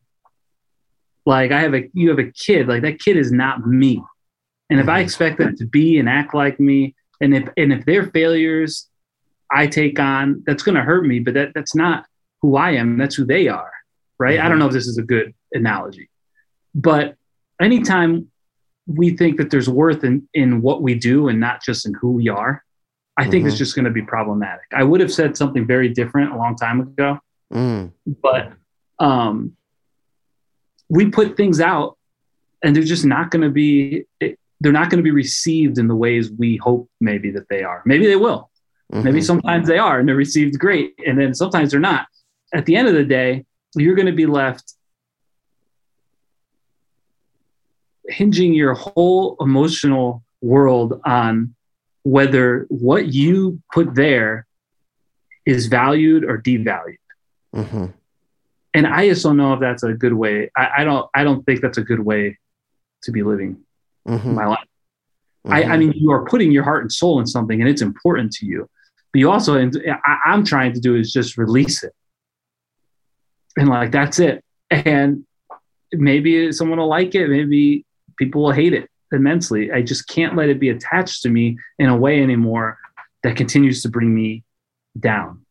like I have a you have a kid. Like that kid is not me, and if I Mhm. expect them to be and act like me, and if and if their failures I take on, that's going to hurt me. But that that's not who I am. That's who they are, right? I don't know if this is a good analogy, but anytime we think that there's worth in in what we do and not just in who we are, I think it's Mhm. just going to be problematic. I would have said something very different a long time ago, Mm. but um, we put things out, and they're just not going to be. They're not going to be received in the ways we hope maybe that they are. Maybe they will. Maybe Mhm. sometimes they are and they're received great, and then sometimes they're not. At the end of the day, you're going to be left hinging your whole emotional world on whether what you put there is valued or devalued. Mhm. And I just don't know if that's a good way. I, I don't. I don't think that's a good way to be living Mhm. my life. I, I Mhm. mean, you are putting your heart and soul in something, and it's important to you. But you also, and I, I'm trying to do is just release it, and like that's it. And maybe someone will like it, maybe people will hate it immensely. I just can't let it be attached to me in a way anymore that continues to bring me down.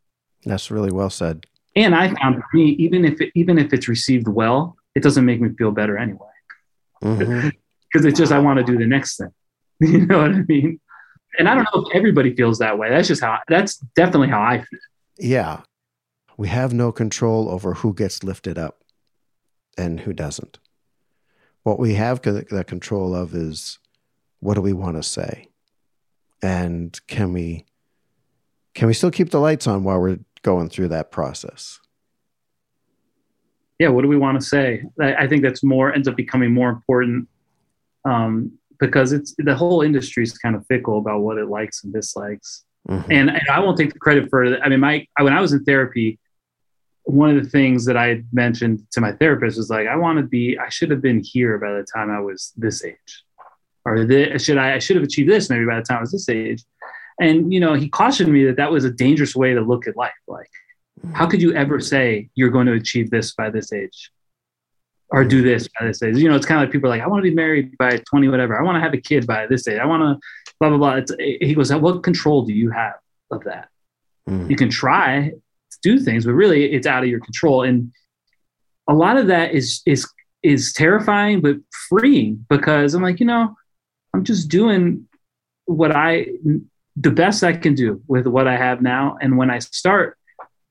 That's really well said. And I found for me, even if it, even if it's received well, it doesn't make me feel better anyway mm-hmm. because it's just I want to do the next thing. You know what I mean? And I don't know if everybody feels that way. That's just how. That's definitely how I feel. Yeah. We have no control over who gets lifted up and who doesn't. What we have the control of is what do we want to say? And can we can we still keep the lights on while we're going through that process? Yeah. What do we want to say? I, I think that's more ends up becoming more important um, because it's the whole industry is kind of fickle about what it likes and dislikes. Mhm. and, and I won't take the credit for it. I mean, my when I was in therapy, one of the things that I mentioned to my therapist was like, I want to be, I should have been here by the time I was this age, or this, should I, I should have achieved this maybe by the time I was this age. And you know, he cautioned me that that was a dangerous way to look at life. Like, how could you ever say you're going to achieve this by this age? Or do this by this age. You know, it's kind of like people are like, I want to be married by 20, whatever. I want to have a kid by this age. I want to blah blah blah. It's, he goes, what control do you have of that? Mhm. You can try to do things, but really, it's out of your control. And a lot of that is is is terrifying, but freeing because I'm like, you know, I'm just doing what I the best I can do with what I have now. And when I start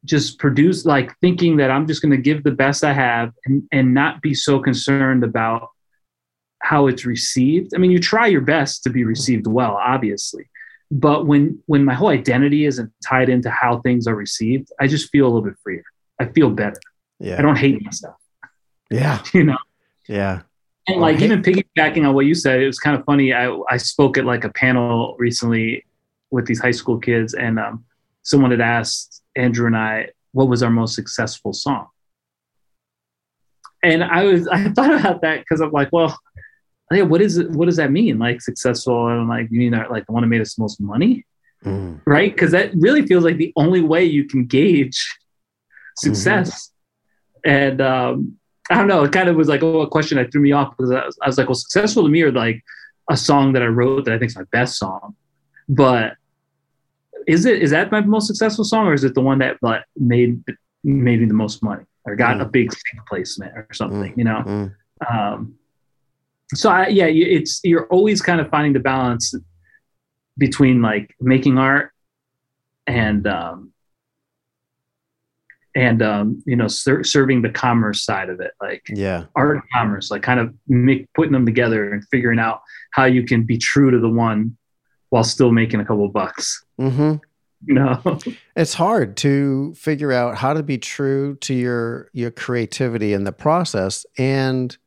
just produce like thinking that I'm just going to give the best I have and, and not be so concerned about how it's received. I mean, you try your best to be received well, obviously. But when when my whole identity isn't tied into how things are received, I just feel a little bit freer. I feel better. Yeah. I don't hate myself, yeah. you know. Yeah. And like even piggybacking on what you said, it was kind of funny. I I spoke at like a panel recently with these high school kids, and um, someone had asked Andrew and I what was our most successful song, and I was I thought about that because I'm like, well, yeah, what is it? What does that mean? Like successful, and I'm like, you mean like the one that made us the most money, Mhm. right? Because that really feels like the only way you can gauge success. And um, I don't know, it kind of was like oh, a question that threw me off because I was, I was like, well, successful to me are like a song that I wrote that I think is my best song. But is it is that my most successful song, or is it the one that like made made me the most money or got Mm. a big placement or something? You know. Mhm. Um, so I, yeah, it's you're always kind of finding the balance between like making art and um, and um, you know ser- serving the commerce side of it, like Yeah. art and commerce, like kind of make, putting them together and figuring out how you can be true to the one while still making a couple bucks. hmm You know, It's hard to figure out how to be true to your your creativity in the process and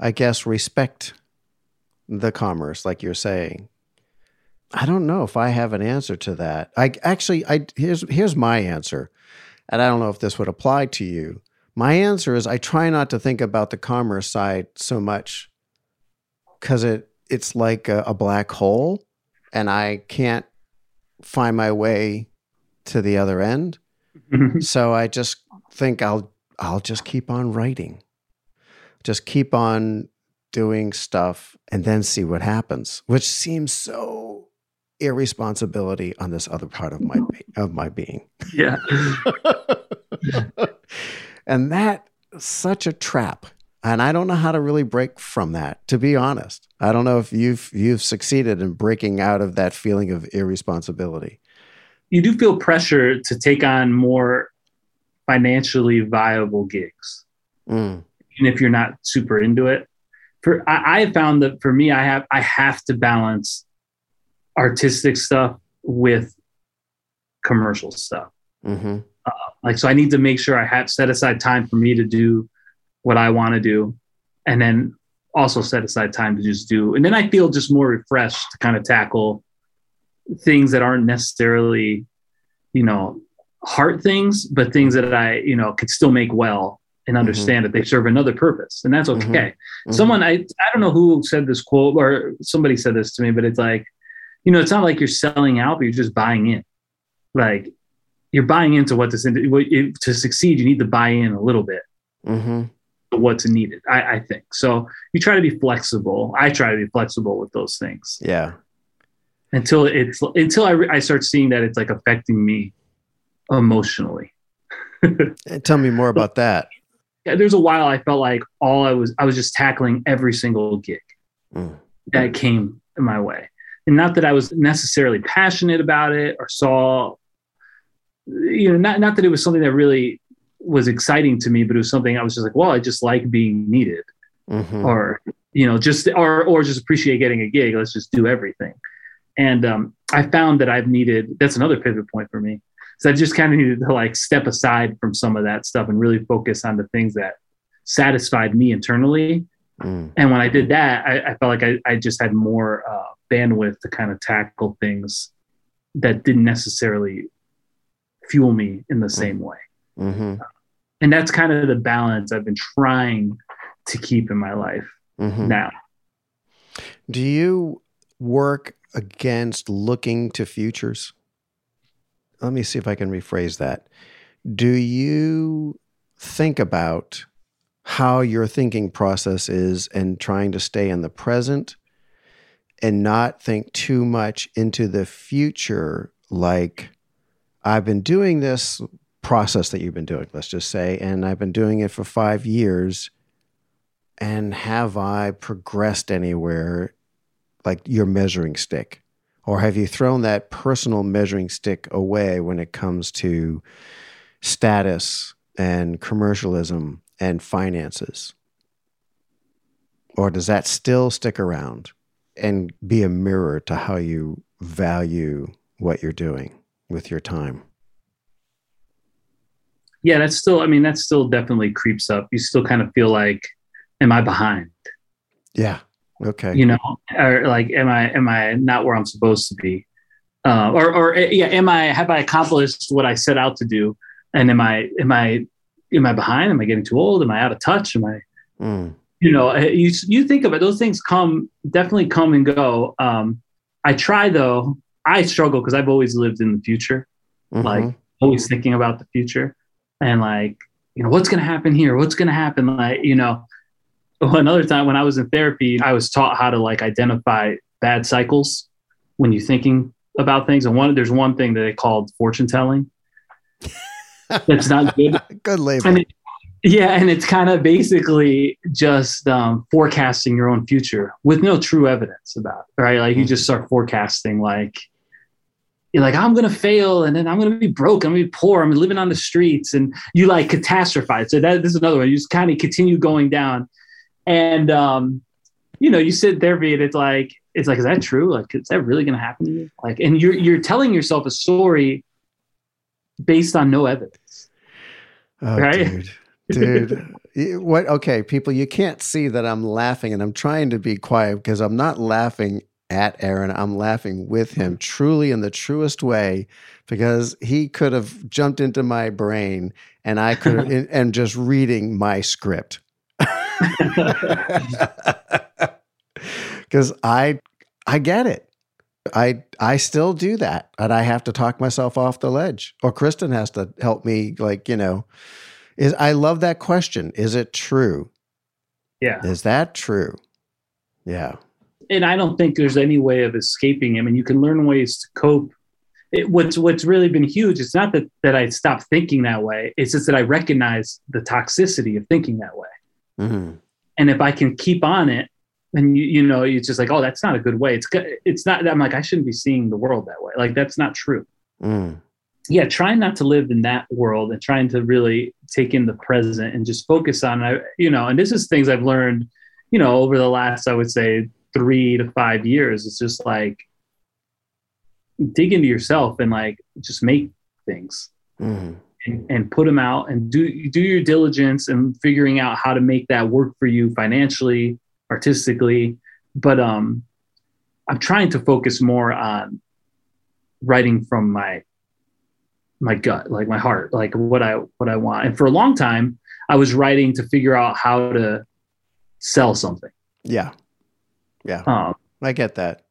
I guess respect the commerce like you're saying. I don't know if I have an answer to that. I actually I here's here's my answer. and I don't know if this would apply to you. My answer is I try not to think about the commerce side so much because it it's like a, a black hole, and I can't find my way to the other end. Mm-hmm. so I just think I'll I'll just keep on writing. Just keep on doing stuff and then see what happens, which seems so irresponsibility on this other part of my of my being. yeah. and that such a trap. And I don't know how to really break from that, to be honest. I don't know if you've you've succeeded in breaking out of that feeling of irresponsibility. You do feel pressure to take on more financially viable gigs, Mm, even if you're not super into it. For I, I have found that for me, I have I have to balance artistic stuff with commercial stuff. hmm Like, so I need to make sure I have set aside time for me to do what I want to do, and then also set aside time to just do. And then I feel just more refreshed to kind of tackle things that aren't necessarily, you know, heart things, but things that I, you know, could still make well and understand that they serve another purpose, and that's okay. Mhm. Someone I I don't know who said this quote or somebody said this to me, but it's like, you know, it's not like you're selling out, but you're just buying in. Like you're buying into what this to succeed. You need to buy in a little bit hmm to what's needed. I, I think so. You try to be flexible. I try to be flexible with those things Yeah. until it's until I, re- I start seeing that it's like affecting me emotionally. Eh, Tell me more about that. Yeah, there's a while I felt like all I was I was just tackling every single gig Mm. that came in my way. And not that I was necessarily passionate about it or saw you know not not that it was something that really was exciting to me, but it was something I was just like, well, I just like being needed hmm or you know just or or just appreciate getting a gig. Let's just do everything. And um, I found that I've needed that's another pivot point for me. So I just kind of needed to like step aside from some of that stuff and really focus on the things that satisfied me internally. Mm. And when I did that, I, I felt like I, I just had more uh, bandwidth to kind of tackle things that didn't necessarily fuel me in the same way. hmm And that's kind of the balance I've been trying to keep in my life hmm now. Do you work against looking to futures? Let me see if I can rephrase that. Do you think about how your thinking process is and trying to stay in the present and not think too much into the future? Like, I've been doing this process that you've been doing, let's just say, and I've been doing it for five years. And have I progressed anywhere like your measuring stick? Or have you thrown that personal measuring stick away when it comes to status and commercialism and finances? Or does that still stick around and be a mirror to how you value what you're doing with your time? Yeah, that's still, I mean, that still definitely creeps up. You still kind of feel like, am I behind? Yeah. Okay. You know, or like, am I, am I not where I'm supposed to be? Uh, or, or yeah, am I, have I accomplished what I set out to do? And am I, am I, am I behind? Am I getting too old? Am I out of touch? Am I, Mm, you know, eh, you, you think of it, those things come, definitely come and go. Um, I try though, I struggle because I've always lived in the future. mhm. like always thinking about the future and like you know what's going to happen here? What's going to happen? Like you know another time when i was in therapy i was taught how to like identify bad cycles when you're thinking about things. And one there's one thing that they called fortune telling. That's not good. Good label. and it, yeah and it's kind of basically just um, forecasting your own future with no true evidence about it right? Like you just start forecasting like you're like i'm gonna fail and then i'm gonna be broke i'm gonna be poor i'm living on the streets and you like catastrophize so that this is another one you just kind of continue going down and um you know you sit there and it's like it's like is that true like is that really gonna happen to you like and you're you're telling yourself a story based on no evidence Oh, Right? dude, dude. What? Okay, people, you can't see that I'm laughing, and I'm trying to be quiet because I'm not laughing at Aaron. I'm laughing with him, truly in the truest way, because he could have jumped into my brain and I could and, and just reading my script. Because I I get it. I I still do that, and I have to talk myself off the ledge, or Kristen has to help me. Like you know, is I love that question. Is it true? Yeah. Is that true? Yeah. And I don't think there's any way of escaping him. And you can learn ways to cope. It, what's what's really been huge. It's not that that I stopped thinking that way. It's just that I recognize the toxicity of thinking that way. Mhm. And if I can keep on it, then you you know it's just like oh that's not a good way. It's good. It's not. I'm like I shouldn't be seeing the world that way. Like that's not true. Mm. Yeah, trying not to live in that world and trying to really take in the present and just focus on I you know. And this is things I've learned you know over the last I would say three to five years. It's just like dig into yourself and like just make things Mhm. and, and put them out and do do your diligence and figuring out how to make that work for you financially, artistically. But um, I'm trying to focus more on writing from my my gut, like my heart, like what I what I want. And for a long time, I was writing to figure out how to sell something. Yeah. Yeah. Um, I get that.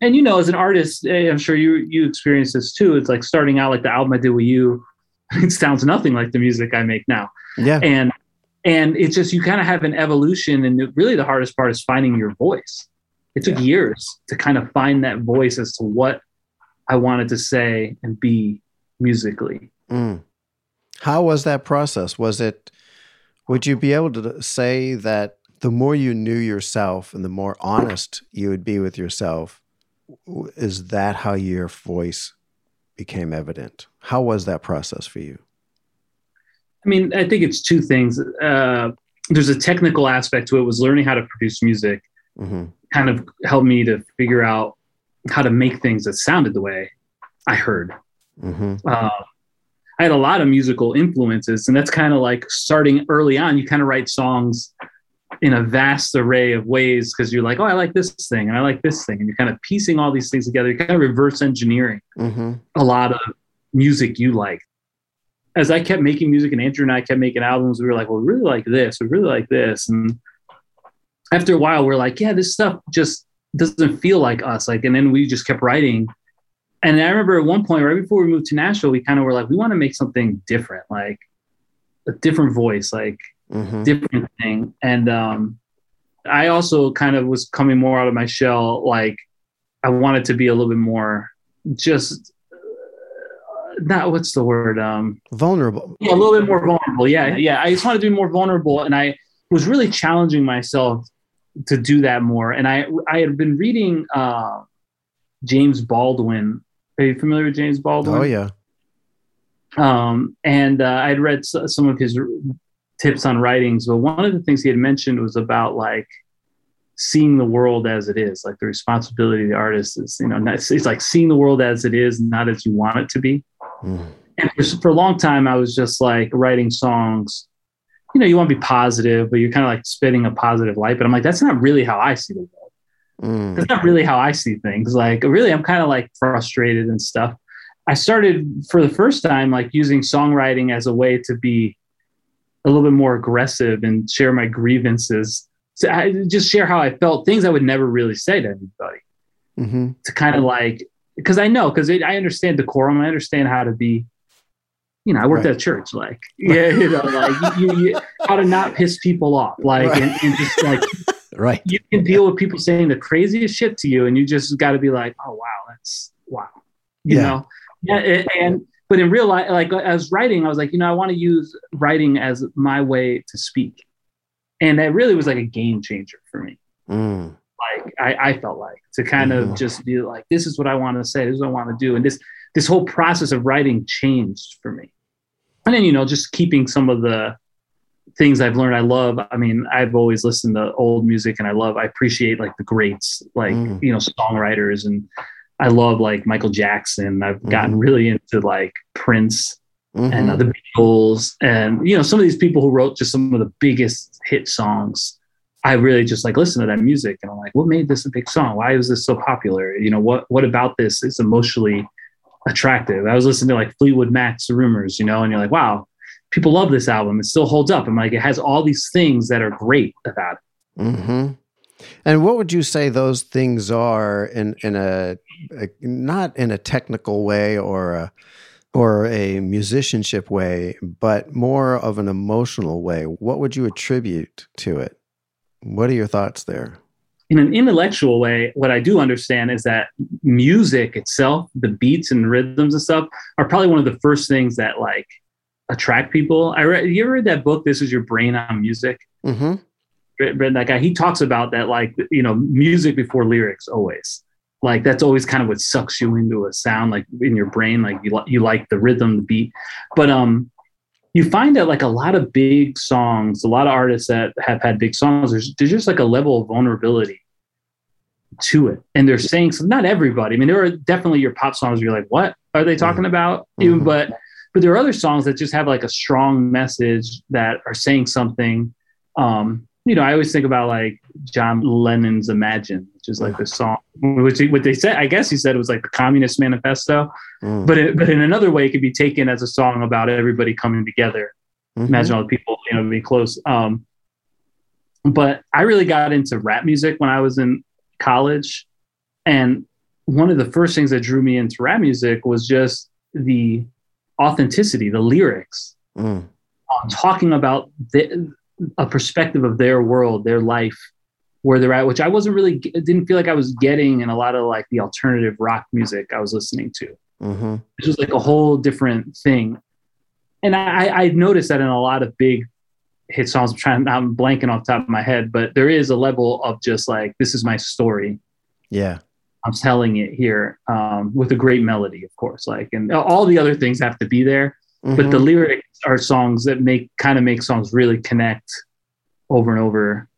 and you know, as an artist, eh, I'm sure you you experience this too. It's like starting out like the album I did with you. It sounds nothing like the music I make now, Yeah. and and it's just you kind of have an evolution, and really the hardest part is finding your voice. It took Yeah. years to kind of find that voice as to what I wanted to say and be musically. Mm. How was that process? Was it, would you be able to say that the more you knew yourself and the more honest you would be with yourself, is that how your voice became evident? How was that process for you? I mean, I think it's two things. Uh, there's a technical aspect to it. Was learning how to produce music hmm kind of helped me to figure out how to make things that sounded the way I heard. hmm uh, I had a lot of musical influences, and that's kind of like starting early on. You kind of write songs in a vast array of ways because you're like, oh, I like this thing and I like this thing, and you're kind of piecing all these things together. You're kind of reverse engineering hmm a lot of music you like. As I kept making music, and Andrew and I kept making albums, we were like, well, we really like this, we really like this, and after a while, we're like, yeah, this stuff just doesn't feel like us. Like, and then we just kept writing. And I remember at one point, right before we moved to Nashville, we kind of were like, we want to make something different, like a different voice, like hmm different thing. And um, I also kind of was coming more out of my shell. Like I wanted to be a little bit more just uh, not what's the word? Um, Vulnerable. yeah, a little bit more vulnerable. Yeah, yeah. I just wanted to be more vulnerable, and I was really challenging myself to do that more. And I I had been reading uh, James Baldwin. Are you familiar with James Baldwin? Oh, yeah. um, and uh, I'd read some of his tips on writings, but one of the things he had mentioned was about like seeing the world as it is, like the responsibility of the artist is, you know, it's, it's like seeing the world as it is, not as you want it to be. Mm. And for, for a long time, I was just like writing songs. You know, you want to be positive, but you're kind of like spitting a positive light. But I'm like, that's not really how I see the world Mm. that's not really how I see things. Like, really, I'm kind of like frustrated and stuff. I started for the first time, like using songwriting as a way to be a little bit more aggressive and share my grievances. So I just share how I felt, things I would never really say to anybody. hmm To kind of like, because I know, because I understand decorum, I understand how to be. You know, I worked Right. at church, like, yeah, you know, like you, you, how to not piss people off, like, Right. and, and just like Right. you can deal with people saying the craziest shit to you, and you just got to be like, oh wow, that's wow, you Yeah. know. Yeah, and but in real life, like as writing, I was like, you know, I want to use writing as my way to speak, and that really was like a game changer for me. Mm. Like I, I felt like to kind Mhm. of just be like, this is what I want to say, this is what I want to do, and this this whole process of writing changed for me. And then you know, just keeping some of the things I've learned I love. I mean, I've always listened to old music and I love, I appreciate like the greats, like, Mm. you know, songwriters. And I love like Michael Jackson. I've gotten really into like Prince Mhm. and uh, the Beatles and, you know, some of these people who wrote just some of the biggest hit songs I really just like listen to that music and I'm like, what made this a big song? Why is this so popular? You know, what what about this is emotionally attractive? I was listening to like Fleetwood Mac's Rumours, you know, and you're like, wow, people love this album. It still holds up. I'm like, it has all these things that are great about it. hmm And what would you say those things are in in a, a not in a technical way or a or a musicianship way, but more of an emotional way? What would you attribute to it? What are your thoughts there? in an intellectual way, what I do understand is that music itself, the beats and rhythms and stuff, are probably one of the first things that like attract people. I read, you ever read that book, This Is Your Brain on Music? Mm-hmm. Read that guy. He talks about that, like you know, music before lyrics always. Like that's always kind of what sucks you into a sound, like in your brain. Like you li- you like the rhythm, the beat, but um, you find that like a lot of big songs, a lot of artists that have had big songs, there's, there's just like a level of vulnerability to it. And they're saying some, not everybody. I mean, there are definitely your pop songs where you're like, what are they talking about? You- Mhm. But but there are other songs that just have like a strong message that are saying something. Um, you know, I always think about like John Lennon's Imagine, which is like the song, which he- what they said, I guess he said it was like the Communist Manifesto, Mm. but it, but in another way, it could be taken as a song about everybody coming together Mhm. imagine all the people you know being close um but i really got into rap music when i was in college and one of the first things that drew me into rap music was just the authenticity the lyrics Mm. um, talking about the, a perspective of their world their life where they're at which i wasn't really didn't feel like i was getting in a lot of like the alternative rock music i was listening to Mm-hmm. it's just like a whole different thing. And I, I noticed that in a lot of big hit songs. I'm trying, I'm blanking off the top of my head, but there is a level of just like, this is my story. Yeah. I'm telling it here um, with a great melody, of course. Like, and all the other things have to be there, but the Mhm. lyrics are songs that make kind of make songs really connect over and over.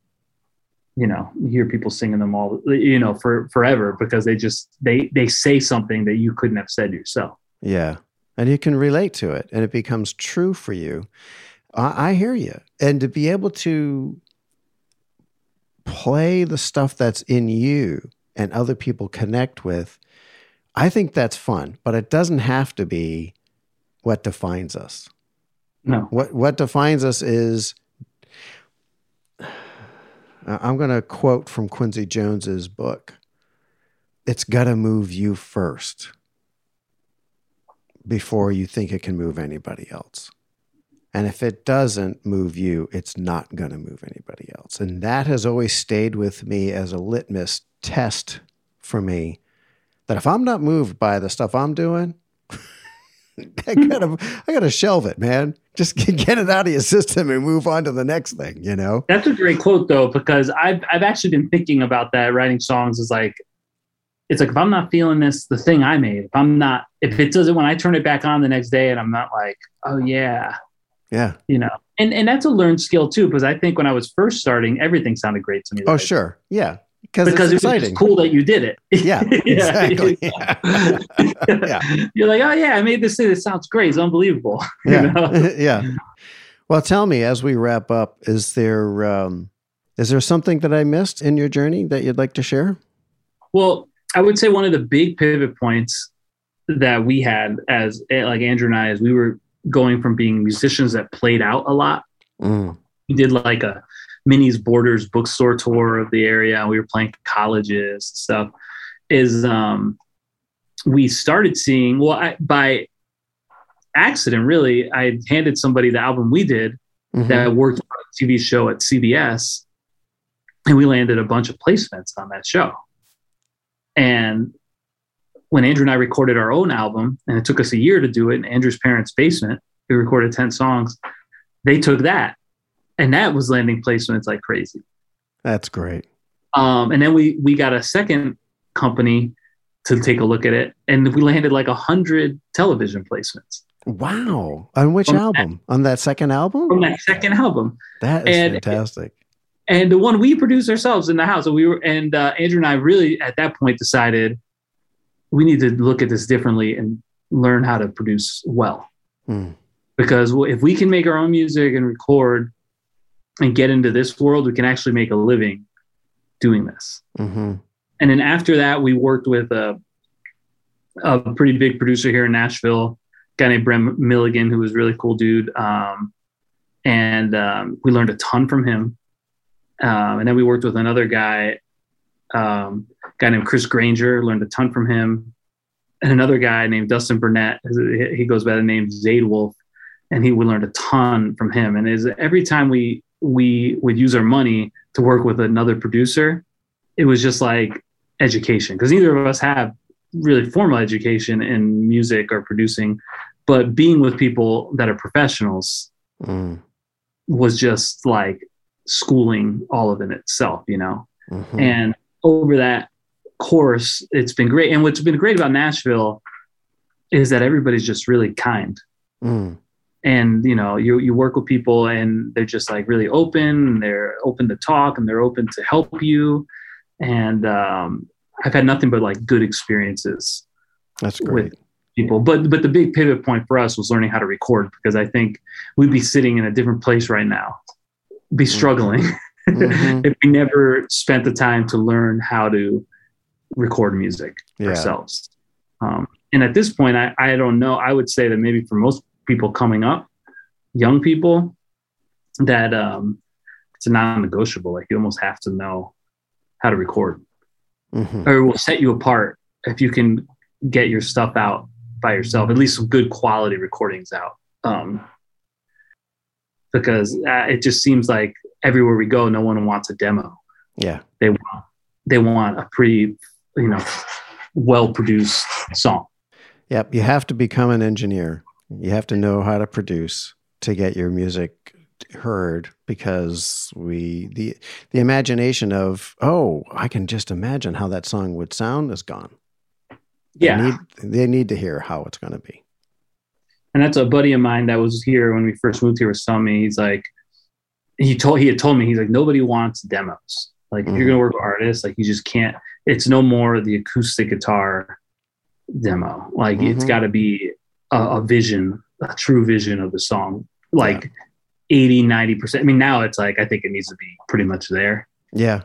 You know, you hear people singing them all, you know, for forever because they just they they say something that you couldn't have said yourself. Yeah. And you can relate to it and it becomes true for you. I, I hear you. And to be able to play the stuff that's in you and other people connect with, I think that's fun, but it doesn't have to be what defines us. No, What what defines us is I'm going to quote from Quincy Jones's book. It's got to move you first before you think it can move anybody else. And if it doesn't move you, it's not going to move anybody else. And that has always stayed with me as a litmus test for me that if I'm not moved by the stuff I'm doing, I gotta, I gotta shelve it, man. Just get it out of your system and move on to the next thing, you know? That's a great quote though, because I've I've actually been thinking about that. Writing songs is like, it's like if I'm not feeling this, the thing I made, if I'm not, if it doesn't, when I turn it back on the next day and I'm not like, oh yeah, Yeah. you know, and and that's a learned skill too, because I think when I was first starting, everything sounded great to me. Oh, Like, sure. Yeah. Because because it's it exciting. cool that you did it. Yeah, exactly. Yeah. You're like, oh yeah, I made this thing. It sounds great. It's unbelievable. You Yeah. know? yeah. Well, tell me as we wrap up, is there um, is there something that I missed in your journey that you'd like to share? Well, I would say one of the big pivot points that we had as eh, like Andrew and I, as we were going from being musicians that played out a lot. Mm. We did like a Minnie's Borders bookstore tour of the area. We were playing colleges and stuff. Is um, we started seeing well I, by accident really. I handed somebody the album we did Mhm. that worked on a TV show at CBS, and we landed a bunch of placements on that show. And when Andrew and I recorded our own album, and it took us a year to do it in Andrew's parents' basement, we recorded 10 songs. They took that, and that was landing placements like crazy. That's great. Um, and then we we got a second company to take a look at it, and we landed like a hundred television placements Wow. On which From that- album? On that second album? from that second album. That is and- fantastic. and the one we produced ourselves in the house. And we were, and uh, Andrew and I really at that point decided we need to look at this differently and learn how to produce well. Hmm. Because if we can make our own music and record, and get into this world, we can actually make a living doing this. Mm-hmm. And then after that, we worked with a, a pretty big producer here in Nashville, a guy named Brent Milligan, who was a really cool dude. Um, and um, we learned a ton from him. Um, and then we worked with another guy, um, guy named Chris Granger, learned a ton from him. And another guy named Dustin Burnett, he goes by the name Zayde Wolf, and he we learned a ton from him. And is every time we we would use our money to work with another producer, it was just like education because neither of us have really formal education in music or producing, but being with people that are professionals Mm. was just like schooling all of it itself, you know. Mhm. And over that course, it's been great. And what's been great about Nashville is that everybody's just really kind. Mm. And you know, you you work with people and they're just like really open, and they're open to talk and they're open to help you. And um, I've had nothing but like good experiences That's great. with people. But but the big pivot point for us was learning how to record because I think we'd be sitting in a different place right now, be struggling Mhm. if we never spent the time to learn how to record music Yeah. ourselves. Um, and at this point, I, I don't know. I would say that maybe for most people coming up, young people, that um, it's a non-negotiable. Like you almost have to know how to record, Mhm. or it will set you apart if you can get your stuff out by yourself. At least some good quality recordings out. Um, because uh, it just seems like everywhere we go, no one wants a demo Yeah. they want they want a pretty you know well produced song Yep. You have to become an engineer. You have to know how to produce to get your music heard because we the the imagination of oh I can just imagine how that song would sound is gone. They yeah need, they need to hear how it's going to be. and that's a buddy of mine that was here when we first moved here was telling me he's like he told he had told me he's like nobody wants demos like if you're gonna work with artists like you just can't it's no more the acoustic guitar demo like it's Mhm. got to be a, a vision a true vision of the song like 80 90 percent i mean now it's like i think it needs to be pretty much there Yeah.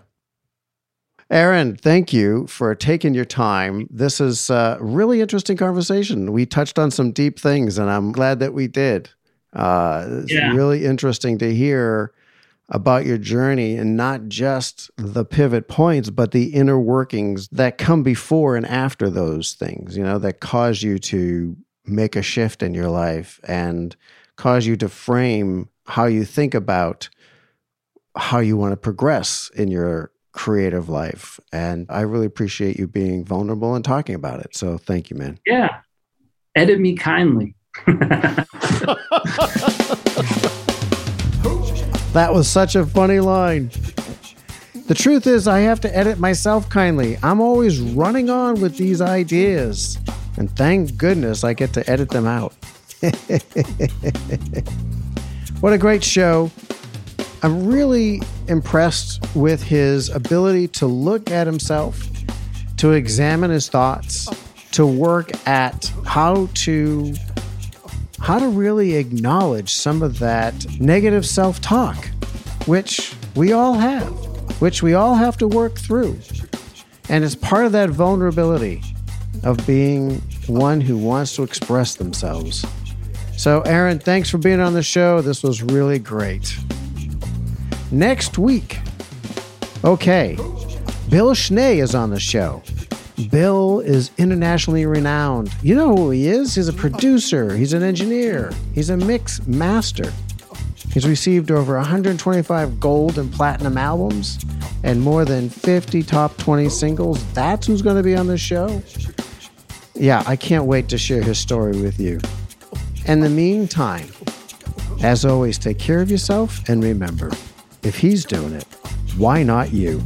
Aaron, thank you for taking your time. This is a really interesting conversation. We touched on some deep things, and I'm glad that we did. Uh, it's Yeah. really interesting to hear about your journey and not just the pivot points, but the inner workings that come before and after those things, you know, that cause you to make a shift in your life and cause you to frame how you think about how you want to progress in your creative life. And I really appreciate you being vulnerable and talking about it. So thank you, man. Yeah. Edit me kindly. That was such a funny line. The truth is, I have to edit myself kindly. I'm always running on with these ideas. And thank goodness I get to edit them out. what a great show. I'm really impressed with his ability to look at himself, to examine his thoughts, to work at how to how to really acknowledge some of that negative self-talk which we all have, which we all have to work through. And it's part of that vulnerability of being one who wants to express themselves. So, Aaron, thanks for being on the show. This was really great. Next week, okay, Bill Schnee is on the show. Bill is internationally renowned. You know who he is? He's a producer, he's an engineer, he's a mix master. He's received over 125 gold and platinum albums and more than 50 top 20 singles. That's who's going to be on the show. Yeah, I can't wait to share his story with you. In the meantime, as always, take care of yourself and remember if he's doing it, why not you?